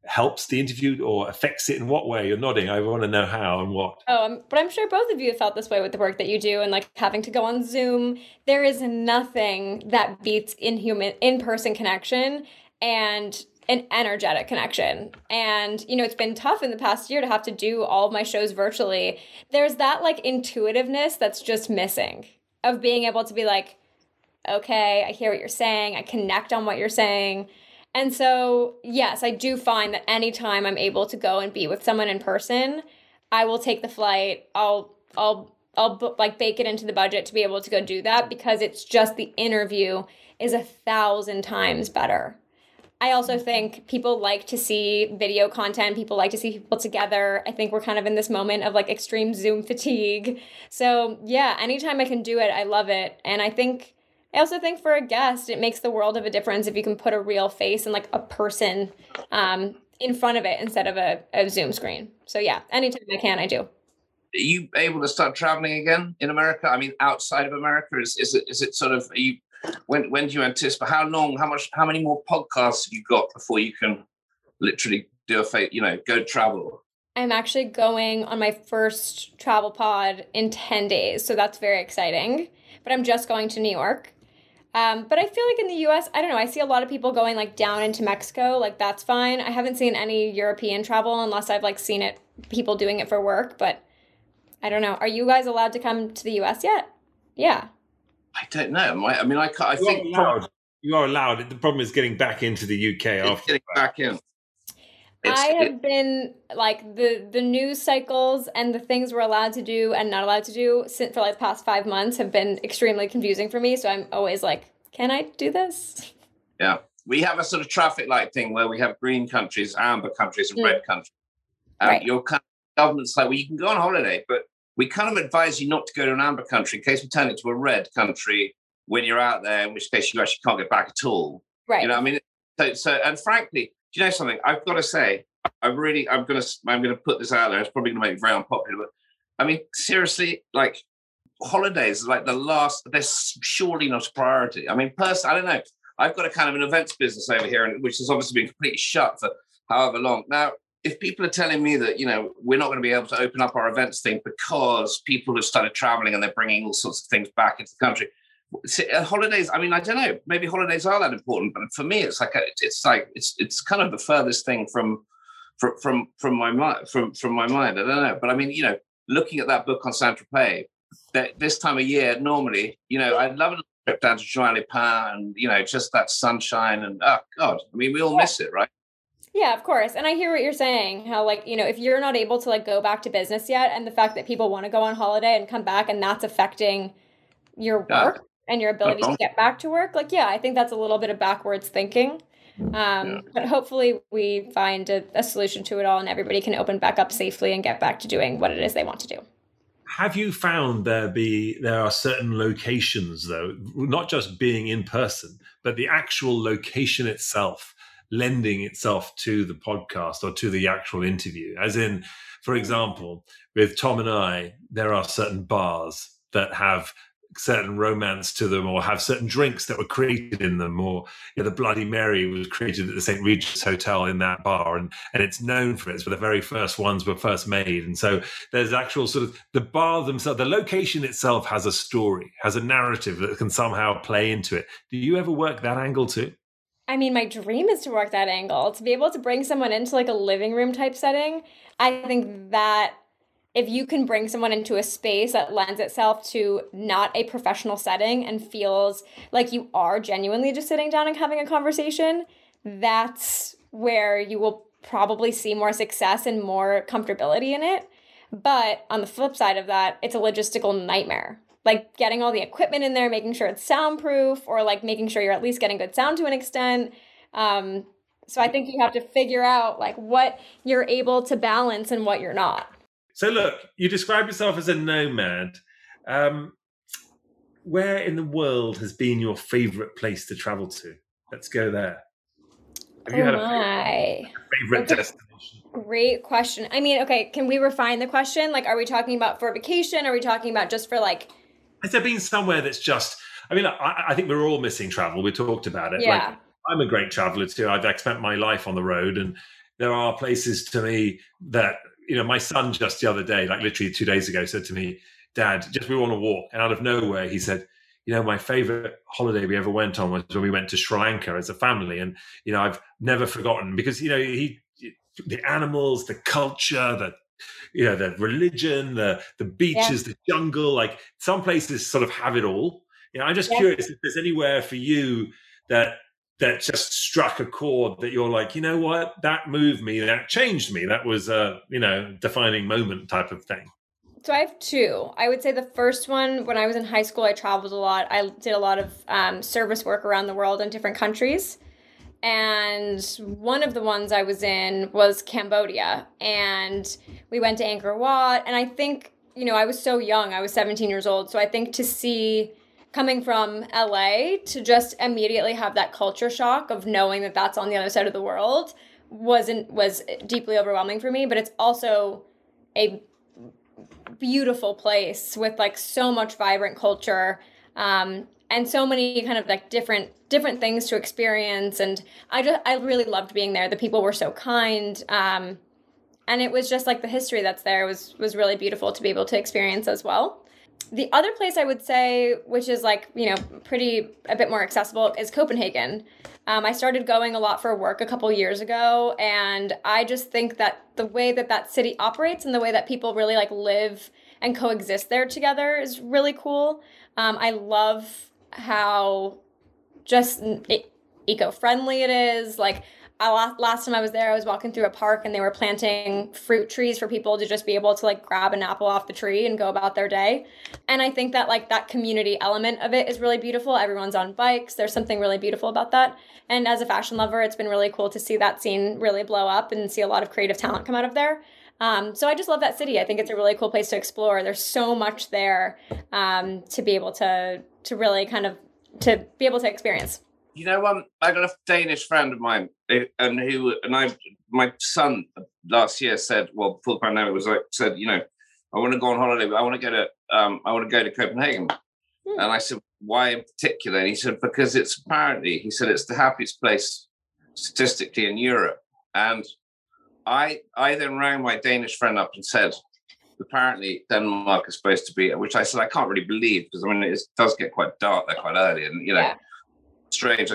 helps the interview or affects it in what way? You're nodding. I want to know how and what. Oh, but I'm sure both of you have felt this way with the work that you do and like having to go on Zoom. There is nothing that beats in human in person connection and an energetic connection. And, you know, it's been tough in the past year to have to do all of my shows virtually. There's that like intuitiveness that's just missing of being able to be like, okay, I hear what you're saying, I connect on what you're saying. And so, yes, I do find that anytime I'm able to go and be with someone in person, I will take the flight. I'll, I'll, I'll like bake it into the budget to be able to go do that because it's just the interview is a thousand times better I also mm-hmm. think people like to see video content. People like to see people together. I think we're kind of in this moment of like extreme Zoom fatigue. So, yeah, anytime I can do it, I love it. And I think, I also think for a guest, it makes the world of a difference if you can put a real face and like a person um, in front of it instead of a, a Zoom screen. So, yeah, anytime I can, I do. Are you able to start traveling again in America? I mean, outside of America, is, is it is it sort of are you when when do you anticipate? How long? How much? How many more podcasts have you got before you can literally do a fate? You know, go travel. I'm actually going on my first travel pod in ten days, so that's very exciting. But I'm just going to New York. Um, but I feel like in the US, I don't know, I see a lot of people going like down into Mexico, like that's fine. I haven't seen any European travel unless I've like seen it, people doing it for work, but I don't know. Are you guys allowed to come to the US yet? Yeah. I don't know. I, I mean, I, I you think are allowed. you are allowed. The problem is getting back into the UK after getting back in. It's, I have it, been like the the news cycles and the things we're allowed to do and not allowed to do since for like the past five months have been extremely confusing for me. So I'm always like, can I do this? Yeah, we have a sort of traffic light thing where we have green countries, amber countries, and mm. red countries. Um, right. Your kind of government's like, well, you can go on holiday, but we kind of advise you not to go to an amber country in case we turn it to a red country when you're out there, in which case you actually can't get back at all. Right. You know, I mean, so, so and frankly, do you know something? I've got to say, I'm really, I'm gonna, I'm gonna put this out there. It's probably gonna make me very unpopular, but I mean, seriously, like holidays, like the last, they're surely not a priority. I mean, personally, I don't know. I've got a kind of an events business over here, which has obviously been completely shut for however long. Now, if people are telling me that you know we're not going to be able to open up our events thing because people have started traveling and they're bringing all sorts of things back into the country Uh, holidays i mean i don't know maybe holidays are that important but for me it's like a, it's like it's it's kind of the furthest thing from from from from my mind from from my mind i don't know but i mean you know looking at that book on saint tropez that this time of year normally you know i'd love trip down to Juan Pan and you know just that sunshine and oh god, I mean we all miss it, right? Yeah, of course. And I hear what you're saying. How like, you know, if you're not able to like go back to business yet and the fact that people want to go on holiday and come back and that's affecting your work yeah. And your ability to get back to work, like yeah, I think that's a little bit of backwards thinking. Um, yeah. but hopefully we find a, a solution to it all and everybody can open back up safely and get back to doing what it is they want to do have you found there be there are certain locations though not just being in person but the actual location itself lending itself to the podcast or to the actual interview. As in, for example, with Tom and I, there are certain bars that have certain romance to them or have certain drinks that were created in them or you know, the bloody mary was created at the st regis hotel in that bar and and it's known for it. It's where the very first ones were first made. And so there's actual sort of the bar themselves the location itself has a story has a narrative that can somehow play into it. Do you ever work that angle too? I mean, my dream is to work that angle, to be able to bring someone into like a living room type setting. I think that if you can bring someone into a space that lends itself to not a professional setting and feels like you are genuinely just sitting down and having a conversation, that's where you will probably see more success and more comfortability in it. But on the flip side of that, it's a logistical nightmare like getting all the equipment in there, making sure it's soundproof, or like making sure you're at least getting good sound to an extent. Um, so I think you have to figure out like what you're able to balance and what you're not. So look, you describe yourself as a nomad. Um, where in the world has been your favorite place to travel to? Let's go there. Have you oh had a favorite, favorite destination? Great question. I mean, okay, can we refine the question? Like, are we talking about for vacation? Are we talking about just for like has there been somewhere that's just? I mean, I, I think we're all missing travel. We talked about it. Yeah. Like, I'm a great traveler too. I've spent my life on the road, and there are places to me that you know. My son just the other day, like literally two days ago, said to me, "Dad, just we want to walk," and out of nowhere, he said, "You know, my favorite holiday we ever went on was when we went to Sri Lanka as a family, and you know, I've never forgotten because you know he." The animals, the culture, the you know the religion the the beaches yeah. the jungle like some places sort of have it all you know i'm just yeah. curious if there's anywhere for you that that just struck a chord that you're like you know what? That moved me. That changed me. That was a you know defining moment type of thing. So I have two. I would say the first one, when I was in high school, I traveled a lot. I did a lot of um, service work around the world in different countries. And one of the ones I was in was Cambodia, and we went to Angkor Wat, and I think you know I was so young, I was 17 years old, so I think to see coming from LA to just immediately have that culture shock of knowing that that's on the other side of the world wasn't was deeply overwhelming for me, but it's also a beautiful place with like so much vibrant culture um, and so many kind of like different different things to experience and i just i really loved being there. The people were so kind um, and it was just like the history that's there was was really beautiful to be able to experience as well the other place i would say which is like you know pretty a bit more accessible is copenhagen. Um, i started going a lot for work a couple years ago and i just think that the way that that city operates and the way that people really like live and coexist there together is really cool. Um, i love how just eco-friendly it is like I, last time I was there, I was walking through a park and they were planting fruit trees for people to just be able to like grab an apple off the tree and go about their day. And I think that like that community element of it is really beautiful. Everyone's on bikes. There's something really beautiful about that. And as a fashion lover, it's been really cool to see that scene really blow up and see a lot of creative talent come out of there. Um, so I just love that city. I think it's a really cool place to explore. There's so much there um, to be able to to really kind of to be able to experience. You know, um, I got a Danish friend of mine, eh, and who and I, my son last year said, well, before the pandemic was like said, you know, I want to go on holiday, but I want to go to, um, I want to go to Copenhagen. Hmm. And I said, why in particular? And he said, because it's apparently, he said, it's the happiest place statistically in Europe. And I, I then rang my Danish friend up and said, apparently Denmark is supposed to be, which I said I can't really believe because I mean it does get quite dark there quite early, and you know, yeah. Strange.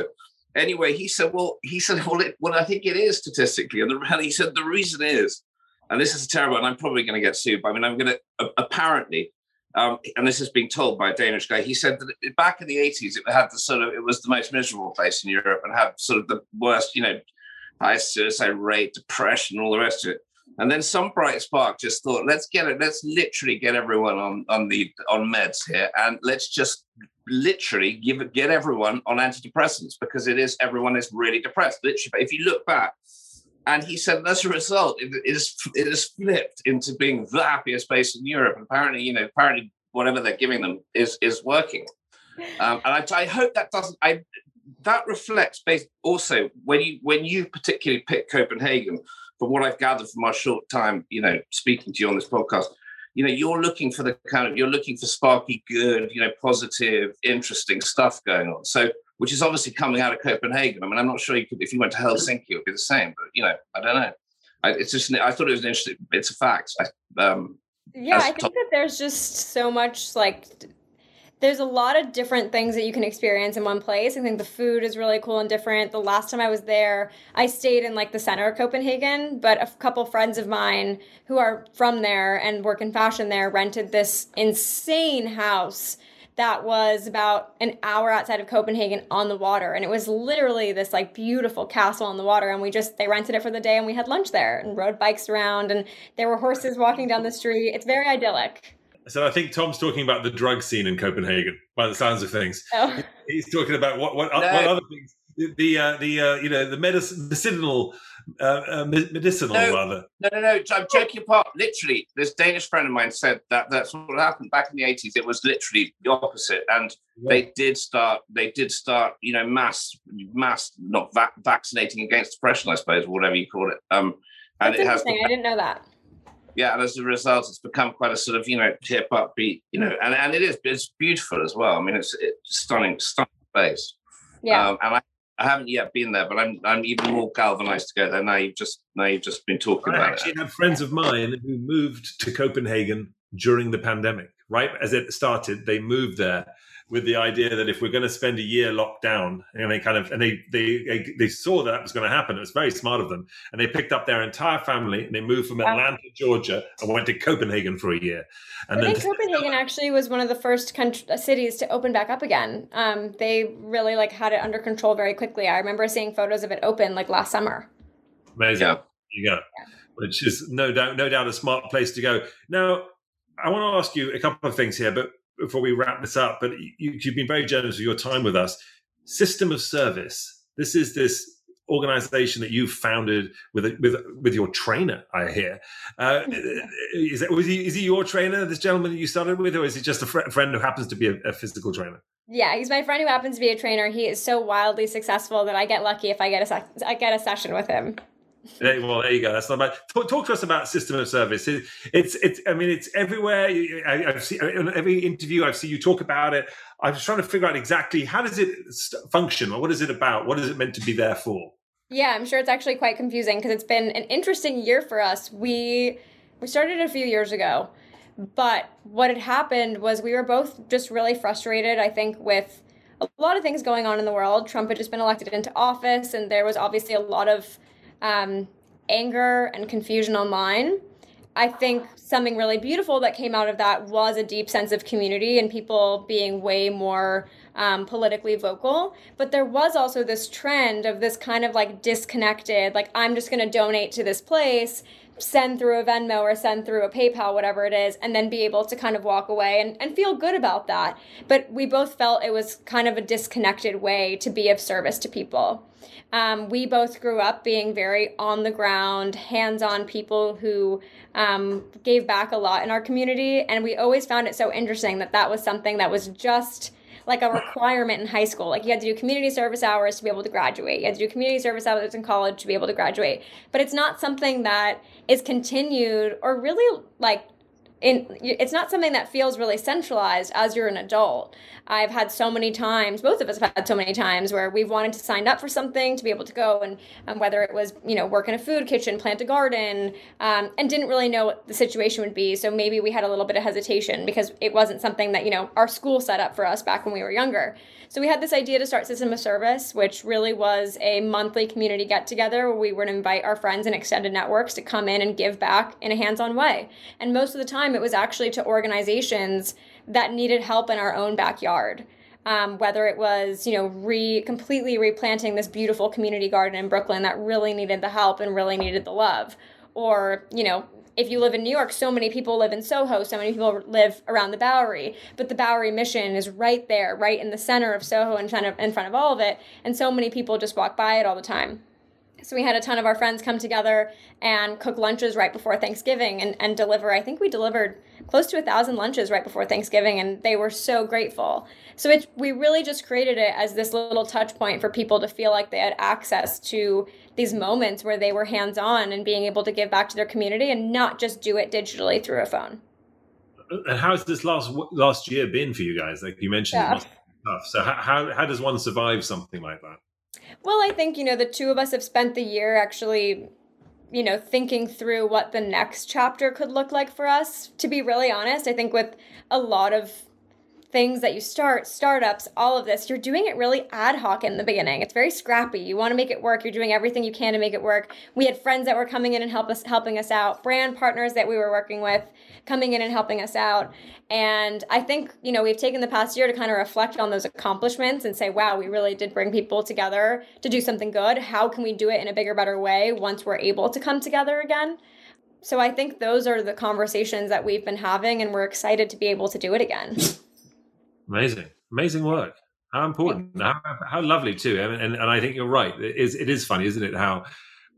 Anyway, he said, well, he said, well, it, well, I think it is statistically, and, the, and he said the reason is, and this is terrible, and I'm probably going to get sued. But I mean, I'm going to uh, apparently. um, and this is being told by a Danish guy. He said that back in the 80s, it had the sort of it was the most miserable place in Europe and had sort of the worst, you know, highest suicide rate, depression, all the rest of it. And then some bright spark just thought, let's get it, let's literally get everyone on on the on meds here, and let's just literally give get everyone on antidepressants because it is everyone is really depressed. Literally, if you look back, and he said as a result, it is it is flipped into being the happiest place in Europe. Apparently, you know, apparently whatever they're giving them is is working. Um, and I, I hope that doesn't. I that reflects based also when you when you particularly pick Copenhagen from what I've gathered from our short time, you know, speaking to you on this podcast, you know, you're looking for the kind of you're looking for sparky, good, you know, positive, interesting stuff going on. So, which is obviously coming out of Copenhagen. I mean, I'm not sure you could if you went to Helsinki, it would be the same. But you know, I don't know. I, it's just I thought it was interesting. It's a fact. I, um, yeah, I think that there's just so much like there's a lot of different things that you can experience in one place. I think the food is really cool and different. The last time I was there, I stayed in like the center of Copenhagen, but a couple friends of mine who are from there and work in fashion there rented this insane house that was about an hour outside of Copenhagen on the water. And it was literally this like beautiful castle on the water. And we just, they rented it for the day and we had lunch there and rode bikes around and there were horses walking down the street. It's very idyllic. So I think Tom's talking about the drug scene in Copenhagen, by the sounds of things. Oh. He's talking about what what, no. what other things the the, uh, the uh, you know the medic- medicinal uh, uh medicinal no, rather. No, no, no. I'm joking apart. Literally, this Danish friend of mine said that that's what happened back in the 80s. It was literally the opposite, and yeah. they did start. They did start. You know, mass mass not va- vaccinating against depression, I suppose, or whatever you call it. Um, and that's it has. I didn't know that yeah, and as a result, it's become quite a sort of you know hip upbeat, you know, and, and it is it's beautiful as well. I mean, it's, it's stunning, stunning place. Yeah, um, and I, I haven't yet been there, but I'm I'm even more galvanized to go there now. You've just now you've just been talking I about actually it. have friends of mine who moved to Copenhagen during the pandemic. Right as it started, they moved there with the idea that if we're going to spend a year locked down, and they kind of and they they they saw that, that was going to happen. It was very smart of them, and they picked up their entire family and they moved from Atlanta, Georgia, and went to Copenhagen for a year. And I think Copenhagen actually was one of the first country, uh, cities to open back up again. Um, they really like had it under control very quickly. I remember seeing photos of it open like last summer. Amazing. Yeah. You go. Yeah. Which is no doubt, no doubt, a smart place to go. Now, I want to ask you a couple of things here, but before we wrap this up, but you, have been very generous with your time with us. System of Service. This is this organization that you've founded with with with your trainer. I hear. Uh, [LAUGHS] is that was he? Is he your trainer? This gentleman that you started with, or is he just a fr- friend who happens to be a, a physical trainer? Yeah, he's my friend who happens to be a trainer. He is so wildly successful that I get lucky if I get a sec- I get a session with him well, there you go. That's not bad. Talk, talk, to us about system of service. It, it's, it's. I mean, it's everywhere. I, have seen in every interview I've seen you talk about it. I was trying to figure out exactly how does it function, or what is it about? What is it meant to be there for? Yeah, I'm sure it's actually quite confusing because it's been an interesting year for us. We we started a few years ago, but what had happened was we were both just really frustrated. I think with a lot of things going on in the world. Trump had just been elected into office, and there was obviously a lot of um, anger and confusion online. I think something really beautiful that came out of that was a deep sense of community and people being way more um, politically vocal. But there was also this trend of this kind of like disconnected, like, I'm just going to donate to this place, send through a Venmo or send through a PayPal, whatever it is, and then be able to kind of walk away and, and feel good about that. But we both felt it was kind of a disconnected way to be of service to people. Um, we both grew up being very on the ground, hands on people who um, gave back a lot in our community. And we always found it so interesting that that was something that was just like a requirement in high school. Like you had to do community service hours to be able to graduate. You had to do community service hours in college to be able to graduate. But it's not something that is continued or really like in, it's not something that feels really centralized as you're an adult. I've had so many times, both of us have had so many times where we've wanted to sign up for something to be able to go and, and whether it was, you know, work in a food kitchen, plant a garden, um, and didn't really know what the situation would be. So maybe we had a little bit of hesitation because it wasn't something that, you know, our school set up for us back when we were younger. So we had this idea to start System of Service, which really was a monthly community get together where we would invite our friends and extended networks to come in and give back in a hands on way. And most of the time, time, it was actually to organizations that needed help in our own backyard. Um, whether it was, you know, re completely replanting this beautiful community garden in Brooklyn that really needed the help and really needed the love, or you know, if you live in New York, so many people live in Soho, so many people live around the Bowery, but the Bowery mission is right there, right in the center of Soho, in front of in front of all of it, and so many people just walk by it all the time. So we had a ton of our friends come together and cook lunches right before Thanksgiving and, and deliver. I think we delivered close to a thousand lunches right before Thanksgiving, and they were so grateful. So it, we really just created it as this little touch point for people to feel like they had access to these moments where they were hands on and being able to give back to their community and not just do it digitally through a phone. And how has this last last year been for you guys? Like you mentioned, yeah. tough. So how how does one survive something like that? Well, I think, you know, the two of us have spent the year actually, you know, thinking through what the next chapter could look like for us. To be really honest, I think with a lot of things that you start, startups, all of this, you're doing it really ad hoc in the beginning. It's very scrappy. You want to make it work. You're doing everything you can to make it work. We had friends that were coming in and help us helping us out, brand partners that we were working with coming in and helping us out. And I think, you know, we've taken the past year to kind of reflect on those accomplishments and say, wow, we really did bring people together to do something good. How can we do it in a bigger, better way once we're able to come together again? So I think those are the conversations that we've been having, and we're excited to be able to do it again. Amazing, amazing work. How important, how, how lovely too. And, and, and I think you're right. It is, it is funny, isn't it? How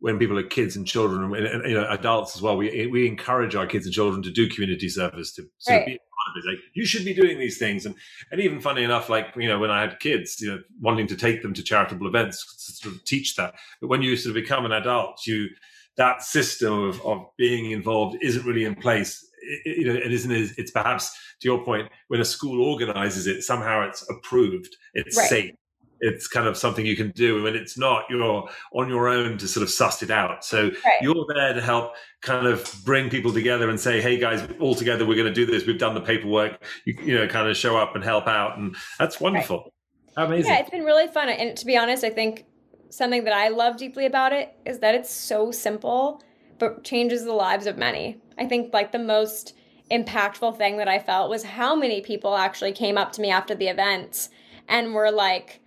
when people are kids and children and, and, you know adults as well, we we encourage our kids and children to do community service to sort right. be part of it. Like you should be doing these things, and and even funny enough, like you know when I had kids, you know wanting to take them to charitable events to sort of teach that. But when you sort of become an adult, you that system of, of being involved isn't really in place. It, you know, it isn't. It's perhaps to your point when a school organizes it, somehow it's approved, it's right. safe, it's kind of something you can do. And when it's not, you're on your own to sort of suss it out. So right. you're there to help kind of bring people together and say, hey guys, all together, we're going to do this. We've done the paperwork, you, you know, kind of show up and help out. And that's wonderful. Right. Amazing. Yeah, it's been really fun. And to be honest, I think something that I love deeply about it is that it's so simple, but changes the lives of many. I think like the most impactful thing that I felt was how many people actually came up to me after the events and were like,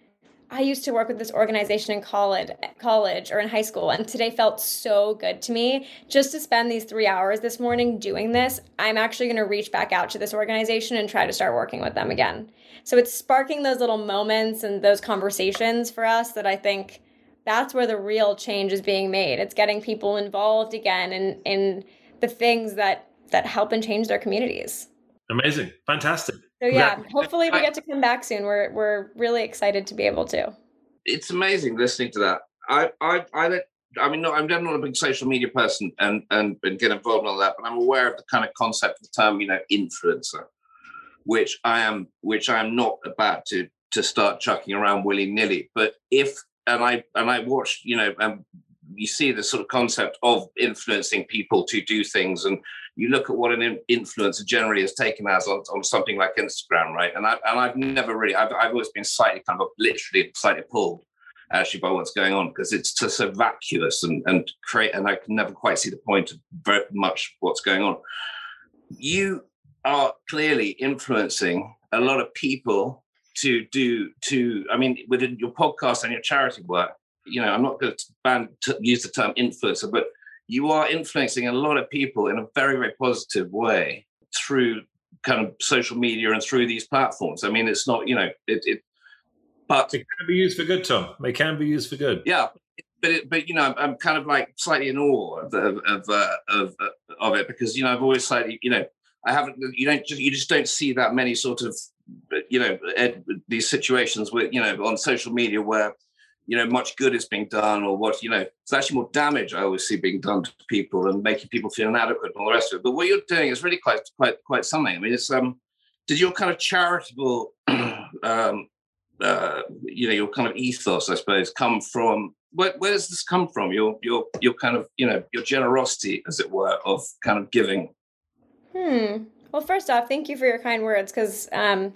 I used to work with this organization in college, college or in high school, and today felt so good to me. Just to spend these three hours this morning doing this, I'm actually going to reach back out to this organization and try to start working with them again. So it's sparking those little moments and those conversations for us that I think that's where the real change is being made. It's getting people involved again in in the things that that help and change their communities. Amazing, fantastic. So yeah, hopefully we get to come back soon. We're we're really excited to be able to. It's amazing listening to that. I I I don't I mean, no, I'm not a big social media person and, and and get involved in all that, but I'm aware of the kind of concept of the term, you know, influencer, which I am, which I am not about to to start chucking around willy nilly. But if and I and I watched, you know, um, you see the sort of concept of influencing people to do things and you look at what an influencer generally is taken as on, on something like Instagram, right? And I and I've never really, I've, I've always been slightly kind of literally slightly pulled actually by what's going on because it's just so vacuous and and create, and I can never quite see the point of very much what's going on. You are clearly influencing a lot of people to do to. I mean, within your podcast and your charity work, you know, I'm not going to ban to use the term influencer, but you are influencing a lot of people in a very, very positive way through kind of social media and through these platforms. I mean, it's not, you know, it, it but it can be used for good, Tom. They can be used for good. Yeah, but it, but you know, I'm kind of like slightly in awe of of of, uh, of, uh, of it because you know I've always slightly, you know, I haven't, you don't just you just don't see that many sort of, you know, ed, these situations with you know on social media where you know much good is being done or what you know it's actually more damage i always see being done to people and making people feel inadequate and all the rest of it. But what you're doing is really quite quite quite something. I mean it's um did your kind of charitable [CLEARS THROAT] um uh you know your kind of ethos i suppose come from where, where does this come from? Your your your kind of you know your generosity as it were of kind of giving. Hmm. Well first off thank you for your kind words because um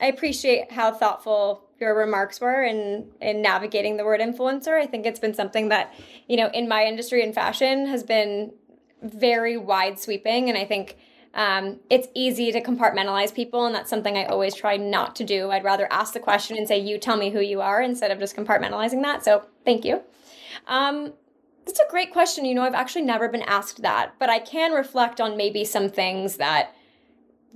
i appreciate how thoughtful your remarks were in in navigating the word influencer. I think it's been something that, you know, in my industry in fashion has been very wide sweeping and I think um, it's easy to compartmentalize people, and that's something I always try not to do. I'd rather ask the question and say, "You tell me who you are," instead of just compartmentalizing that. So, thank you. Um, that's a great question. You know, I've actually never been asked that, but I can reflect on maybe some things that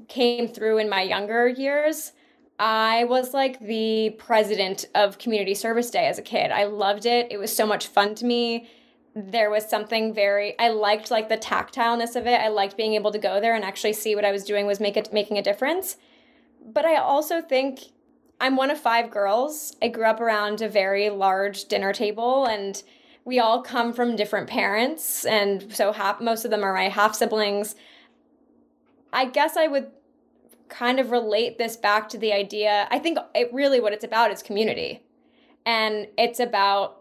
came through in my younger years. I was like the president of Community Service Day as a kid. I loved it. It was so much fun to me there was something very I liked like the tactileness of it. I liked being able to go there and actually see what I was doing was make it making a difference. But I also think I'm one of five girls. I grew up around a very large dinner table and we all come from different parents and so half most of them are my half siblings. I guess I would kind of relate this back to the idea. I think it really what it's about is community. And it's about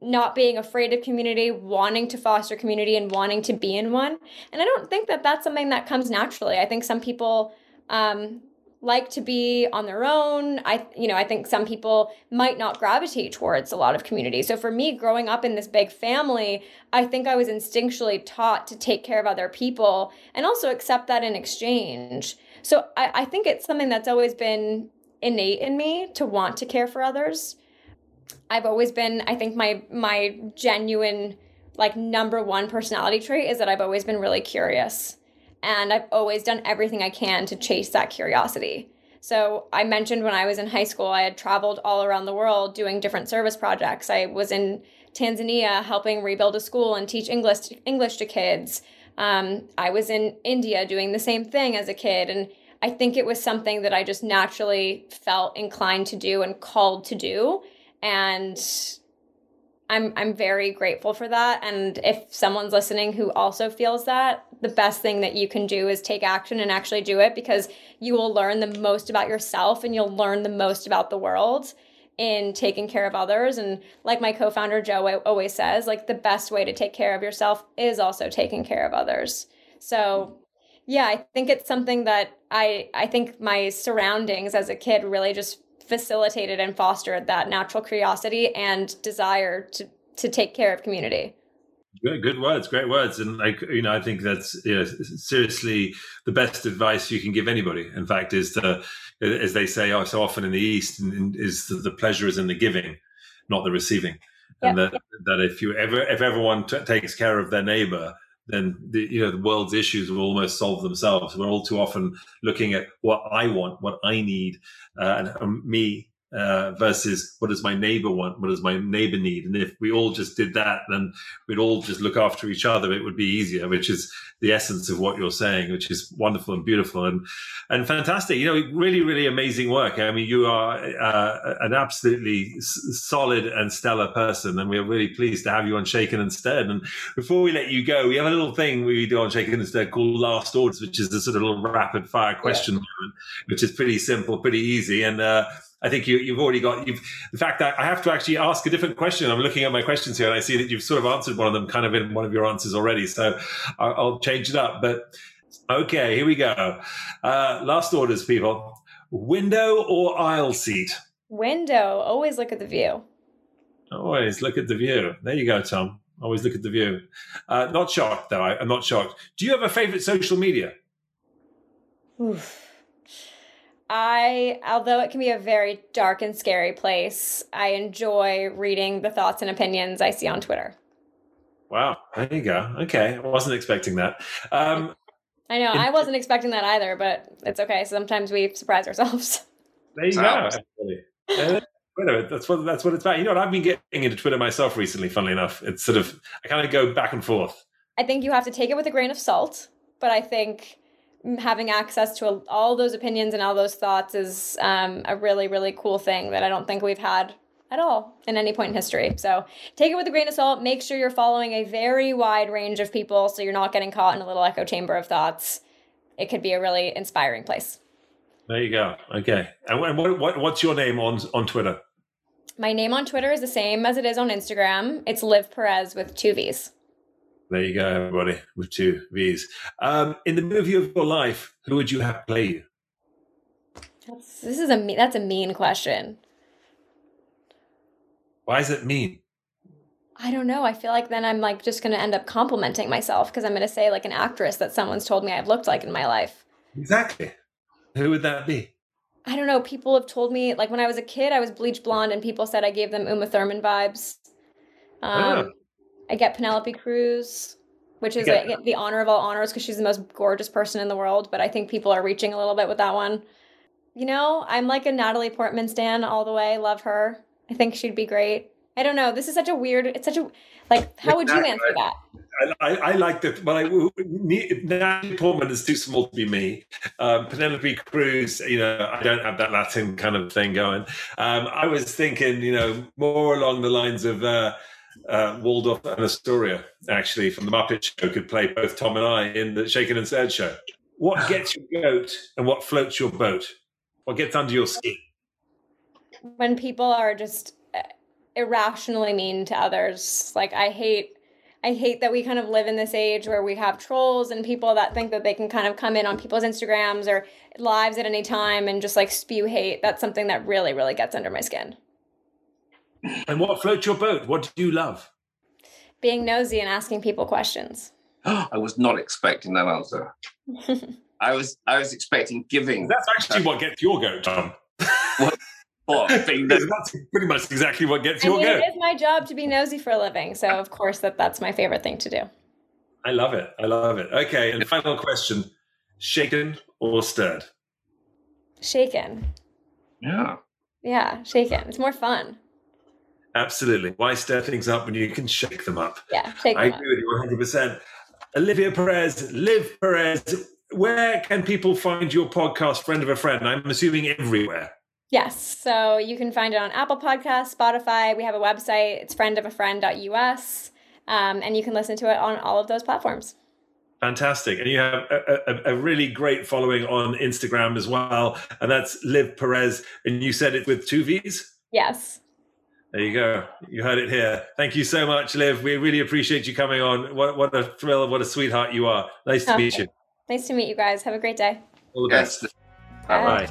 not being afraid of community, wanting to foster community, and wanting to be in one. And I don't think that that's something that comes naturally. I think some people um, like to be on their own. I, you know, I think some people might not gravitate towards a lot of community. So for me, growing up in this big family, I think I was instinctually taught to take care of other people and also accept that in exchange. So I, I think it's something that's always been innate in me to want to care for others. I've always been, I think my my genuine like number one personality trait is that I've always been really curious. And I've always done everything I can to chase that curiosity. So I mentioned when I was in high school, I had traveled all around the world doing different service projects. I was in Tanzania helping rebuild a school and teach English English to kids. Um, I was in India doing the same thing as a kid, and I think it was something that I just naturally felt inclined to do and called to do and I'm I'm very grateful for that and if someone's listening who also feels that the best thing that you can do is take action and actually do it because you will learn the most about yourself and you'll learn the most about the world in taking care of others and like my co-founder Joe always says like the best way to take care of yourself is also taking care of others. So yeah, I think it's something that I I think my surroundings as a kid really just facilitated and fostered that natural curiosity and desire to to take care of community. Good, good words, great words, and like you know, I think that's you know, seriously the best advice you can give anybody. In fact, is to, as they say oh, so often in the East, is the pleasure is in the giving, not the receiving, yep. and that that if you ever if everyone t- takes care of their neighbor, then the you know the world's issues will almost solve themselves. We're all too often looking at what I want, what I need, uh, and um, me uh, versus what does my neighbor want? What does my neighbor need? And if we all just did that, then we'd all just look after each other. It would be easier, which is the essence of what you're saying, which is wonderful and beautiful and and fantastic. You know, really, really amazing work. I mean, you are uh, an absolutely solid and stellar person, and we're really pleased to have you on Shaken Instead. And before we let you go, we have a little thing we do on Shaken Instead called Last Orders, which is a sort of little rapid fire question yeah. moment, which is pretty simple, pretty easy, and. Uh, I think you, have already got you've the fact that I have to actually ask a different question. I'm looking at my questions here and I see that you've sort of answered one of them kind of in one of your answers already. So I'll, I'll change it up. But okay, here we go. Uh, last orders, people. Window or aisle seat? Window. Always look at the view. Always look at the view. There you go, Tom. Always look at the view. Uh, not shocked, though. I, am not shocked. Do you have a favorite social media? Oof. I, although it can be a very dark and scary place, I enjoy reading the thoughts and opinions I see on Twitter. Wow, there you go. Okay, I wasn't expecting that. Um, [LAUGHS] I know, I wasn't expecting that either, but it's okay. Sometimes we surprise ourselves. [LAUGHS] There you go. Twitter, that's what that's what it's about. You know what? I've been getting into Twitter myself recently. Funnily enough, it's sort of I kind of go back and forth. I think you have to take it with a grain of salt, but I think having access to all those opinions and all those thoughts is um, a really really cool thing that i don't think we've had at all in any point in history. So take it with a grain of salt. Make sure you're following a very wide range of people so you're not getting caught in a little echo chamber of thoughts. It could be a really inspiring place. There you go. Okay. And what, what, what's your name on on twitter? My name on twitter is the same as it is on instagram. It's liv perez with two v's there you go, everybody, with two V's. Um, in the movie of your life, who would you have play you? That's, this is a that's a mean question. Why is it mean? I don't know. I feel like then I'm like just going to end up complimenting myself because I'm going to say like an actress that someone's told me I've looked like in my life. Exactly. Who would that be? I don't know. People have told me like when I was a kid, I was bleach blonde, and people said I gave them Uma Thurman vibes. Um, oh. I get Penelope Cruz, which is a, the honor of all honors because she's the most gorgeous person in the world. But I think people are reaching a little bit with that one. You know, I'm like a Natalie Portman stan all the way. Love her. I think she'd be great. I don't know. This is such a weird. It's such a like. How would you answer that? I, I, I like that, but I Natalie Portman is too small to be me. Um, Penelope Cruz, you know, I don't have that Latin kind of thing going. Um, I was thinking, you know, more along the lines of uh, uh, Waldorf and Astoria, actually, from the Muppet Show, could play both Tom and I in the Shaken and Stirred show. What [LAUGHS] gets your goat and what floats your boat? What gets under your skin? When people are just uh, irrationally mean to others, like I hate I hate that we kind of live in this age where we have trolls and people that think that they can kind of come in on people's Instagrams or lives at any time and just like spew hate. That's something that really, really gets under my skin. And what floats your boat? What do you love? Being nosy and asking people questions. [GASPS] I was not expecting that answer. [LAUGHS] I was I was expecting giving. That's actually what gets your goat, Tom. Um, what? Oh, [LAUGHS] well, that's pretty much exactly what gets I your mean, goat. It is my job to be nosy for a living, so of course that that's my favorite thing to do. I love it. I love it. Okay, and final question: shaken or stirred? Shaken. Yeah. Yeah, shaken. It's more fun. Absolutely. Why stir things up when you can shake them up? Yeah, shake I agree up. with you 100%. Olivia Perez, Liv Perez, where can people find your podcast, Friend of a Friend? I'm assuming everywhere. Yes. So you can find it on Apple Podcasts, Spotify. We have a website. It's friendofafriend.us. Um, and you can listen to it on all of those platforms. Fantastic. And you have a, a, a, really great following on Instagram as well. And that's Liv Perez. And you said it with two V's? Yes. There you go. You heard it here. Thank you so much, Liv. We really appreciate you coming on. What, what a thrill. What a sweetheart you are. Nice to meet you. Nice to meet you guys. Have a great day. All the best. Bye.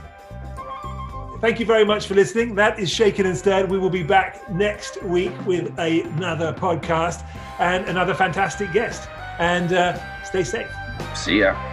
Thank you very much for listening. That is Shaken and Stirred. We will be back next week with another podcast and another fantastic guest. And uh, stay safe. See ya.